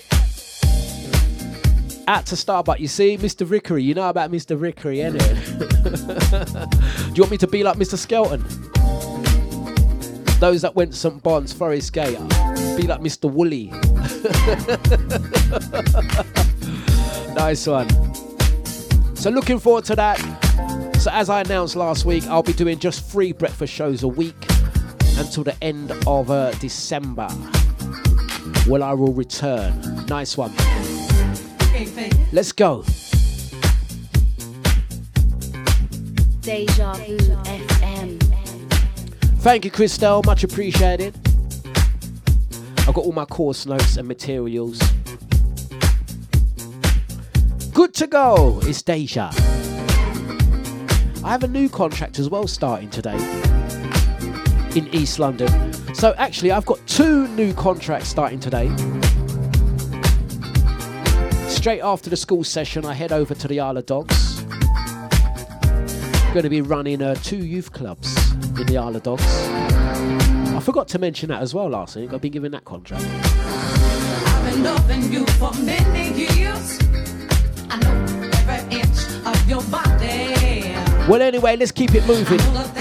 Out to Starbucks, you see, Mr. Vickery. You know about Mr. Vickery, innit? do you want me to be like Mr. Skelton? Those that went St. Bon's, Forest Gate, be like Mr. Woolley. nice one. So looking forward to that. So as I announced last week, I'll be doing just three breakfast shows a week until the end of uh, December. Well, I will return. Nice one. Let's go. Deja Vu FM. Thank you, Christelle. Much appreciated. I've got all my course notes and materials. Good to go. It's Deja. I have a new contract as well starting today in East London. So actually, I've got two new contracts starting today. Straight after the school session, I head over to the Isle of Dogs. Going to be running uh, two youth clubs in the Isle of Dogs. I forgot to mention that as well last week. I've been given that contract. I know every inch of your body. Well, anyway, let's keep it moving.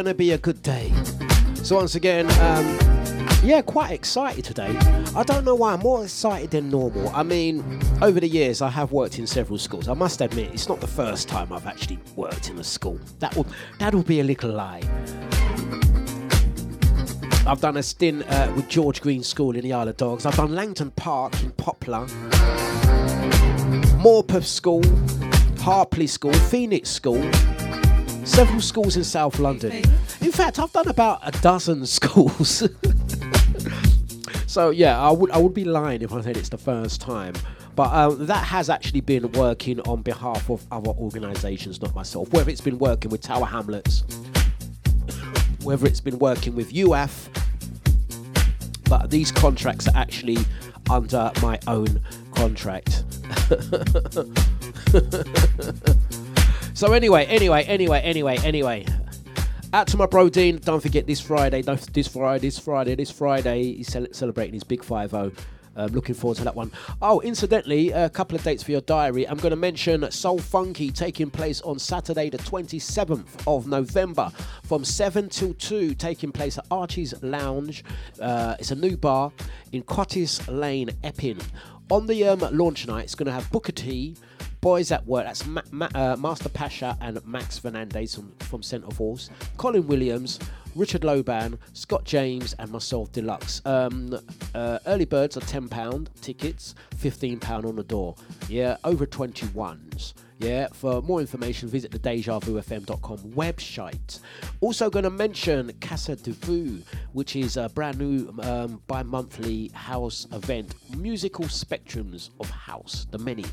To be a good day. So, once again, um, yeah, quite excited today. I don't know why, I'm more excited than normal. I mean, over the years, I have worked in several schools. I must admit, it's not the first time I've actually worked in a school. That will, that will be a little lie. I've done a stint uh, with George Green School in the Isle of Dogs. I've done Langdon Park in Poplar, Morpeth School, Harpley School, Phoenix School, several schools in South London. In fact, I've done about a dozen schools. so yeah, I would I would be lying if I said it's the first time. But um, that has actually been working on behalf of other organisations, not myself. Whether it's been working with Tower Hamlets, whether it's been working with UAF, but these contracts are actually under my own contract. so anyway, anyway, anyway, anyway, anyway. Out to my bro Dean. Don't forget this Friday, this Friday, this Friday, this Friday. He's celebrating his big 5 0. Um, looking forward to that one. Oh, incidentally, a couple of dates for your diary. I'm going to mention Soul Funky taking place on Saturday, the 27th of November from 7 till 2, taking place at Archie's Lounge. Uh, it's a new bar in Cottis Lane, Epping. On the um, launch night, it's going to have Booker T, Boys at Work, that's Ma- Ma- uh, Master Pasha and Max Fernandez from, from Centreforce, Colin Williams, Richard Loban, Scott James, and myself Dlux. Um, uh, early birds are £10 tickets, £15 on the door. Yeah, over 21s. Yeah, for more information, visit the DejaVuFM.com website. Also, going to mention Casa de Vu, which is a brand new um, bi monthly house event, musical spectrums of house, the many.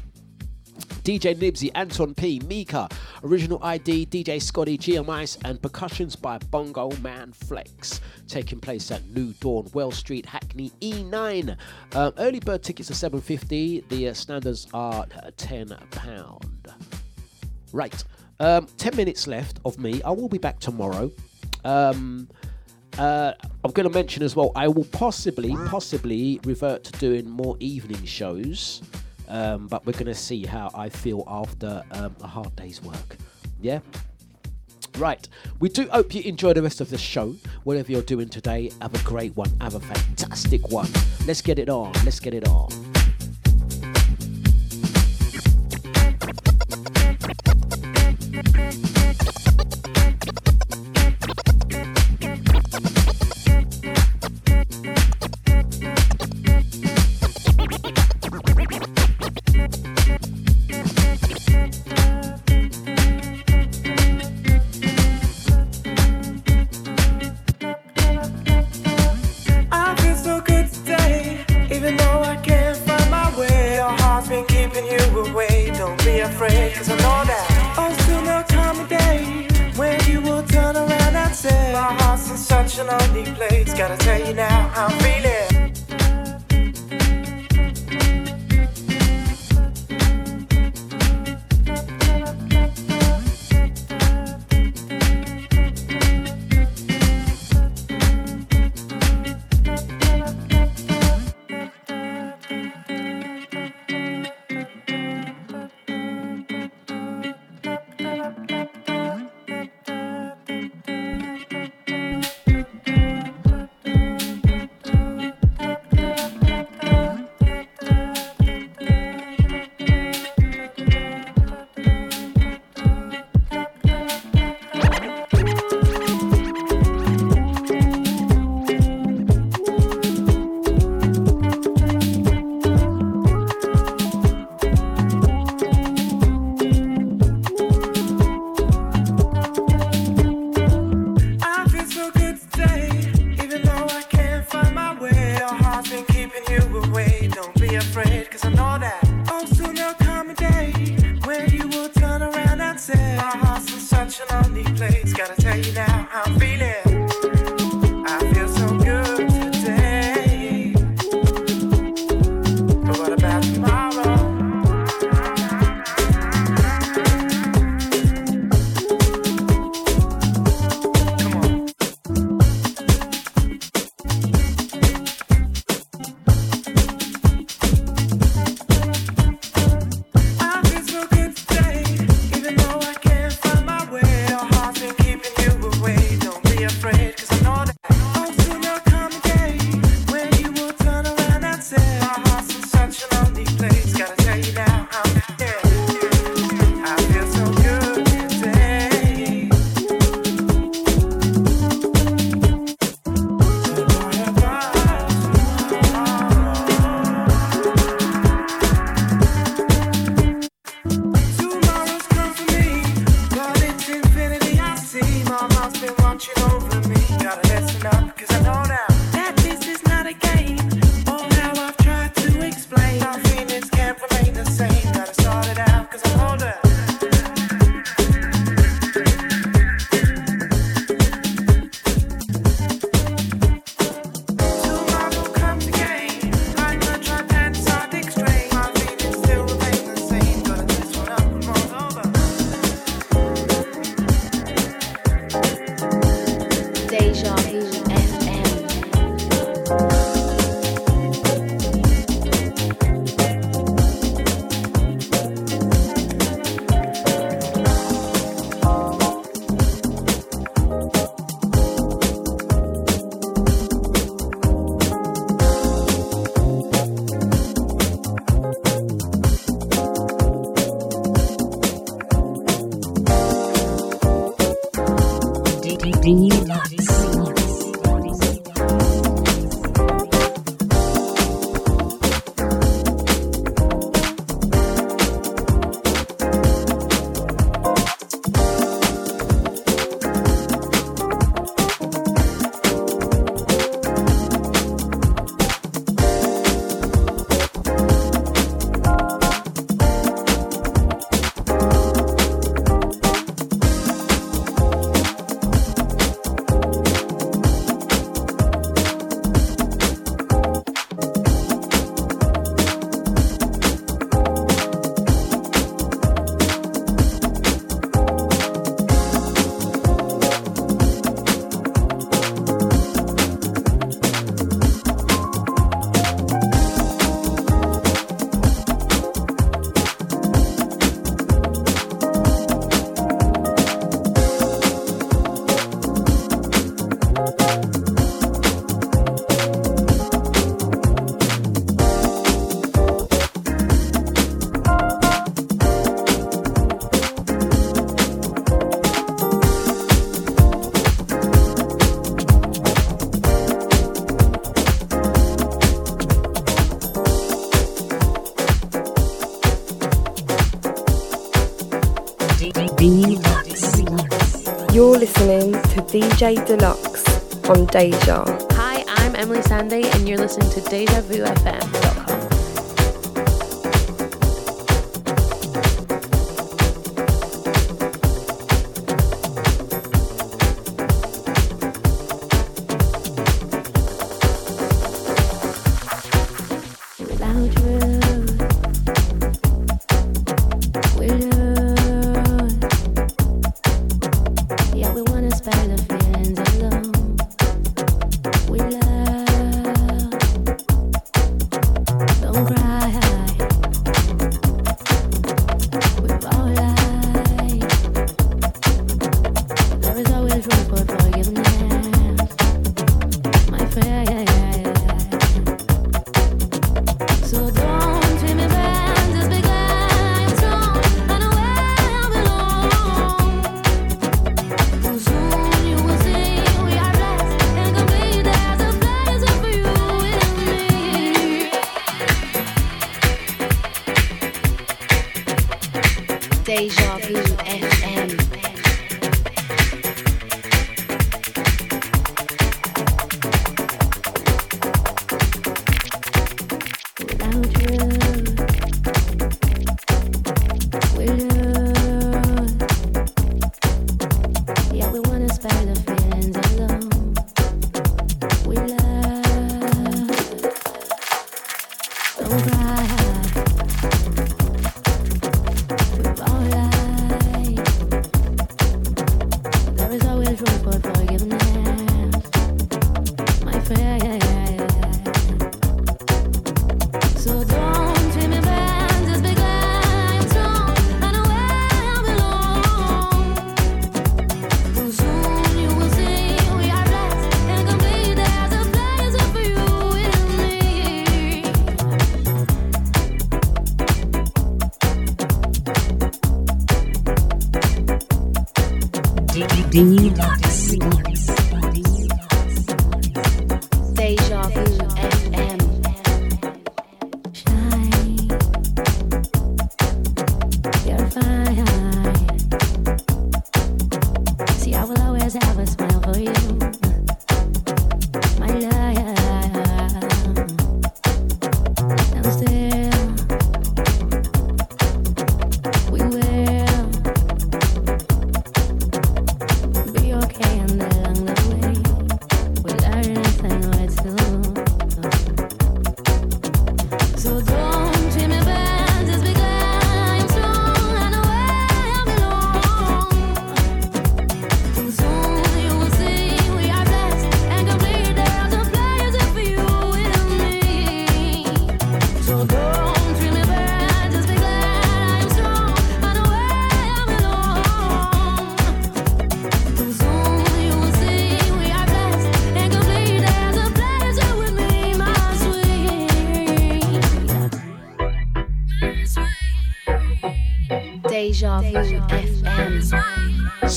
DJ Nibsy, Anton P, Mika, Original ID, DJ Scotty, GM Ice, and percussions by Bongo Man Flex. Taking place at New Dawn, Well Street, Hackney E9. Um, early bird tickets are 7.50. The uh, standards are uh, £10. Right, um, 10 minutes left of me. I will be back tomorrow. Um, uh, I'm going to mention as well, I will possibly, possibly revert to doing more evening shows. Um, but we're going to see how I feel after um, a hard day's work. Yeah? Right, we do hope you enjoy the rest of the show. Whatever you're doing today, have a great one, have a fantastic one. Let's get it on, let's get it on. bringing love. DJ Dlux on Deja. Hi, I'm Emeli Sandé, and you're listening to DejaVuFM.com. Without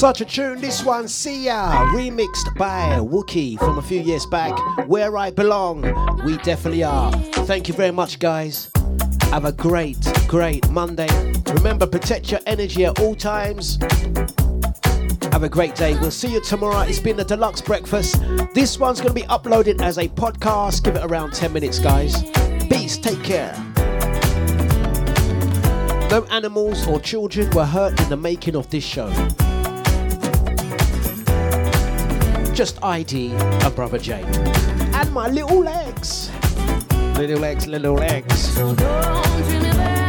Such a tune, this one, See Ya, remixed by Wookie from a few years back. Where I belong, we definitely are. Thank you very much, guys. Have a great, great Monday. Remember, protect your energy at all times. Have a great day. We'll see you tomorrow. It's been the Dlux breakfast. This one's going to be uploaded as a podcast. Give it around 10 minutes, guys. Peace. Take care. No animals or children were hurt in the making of this show. Just ID and Brother J. And my little legs. Little legs, little legs. Don't treat me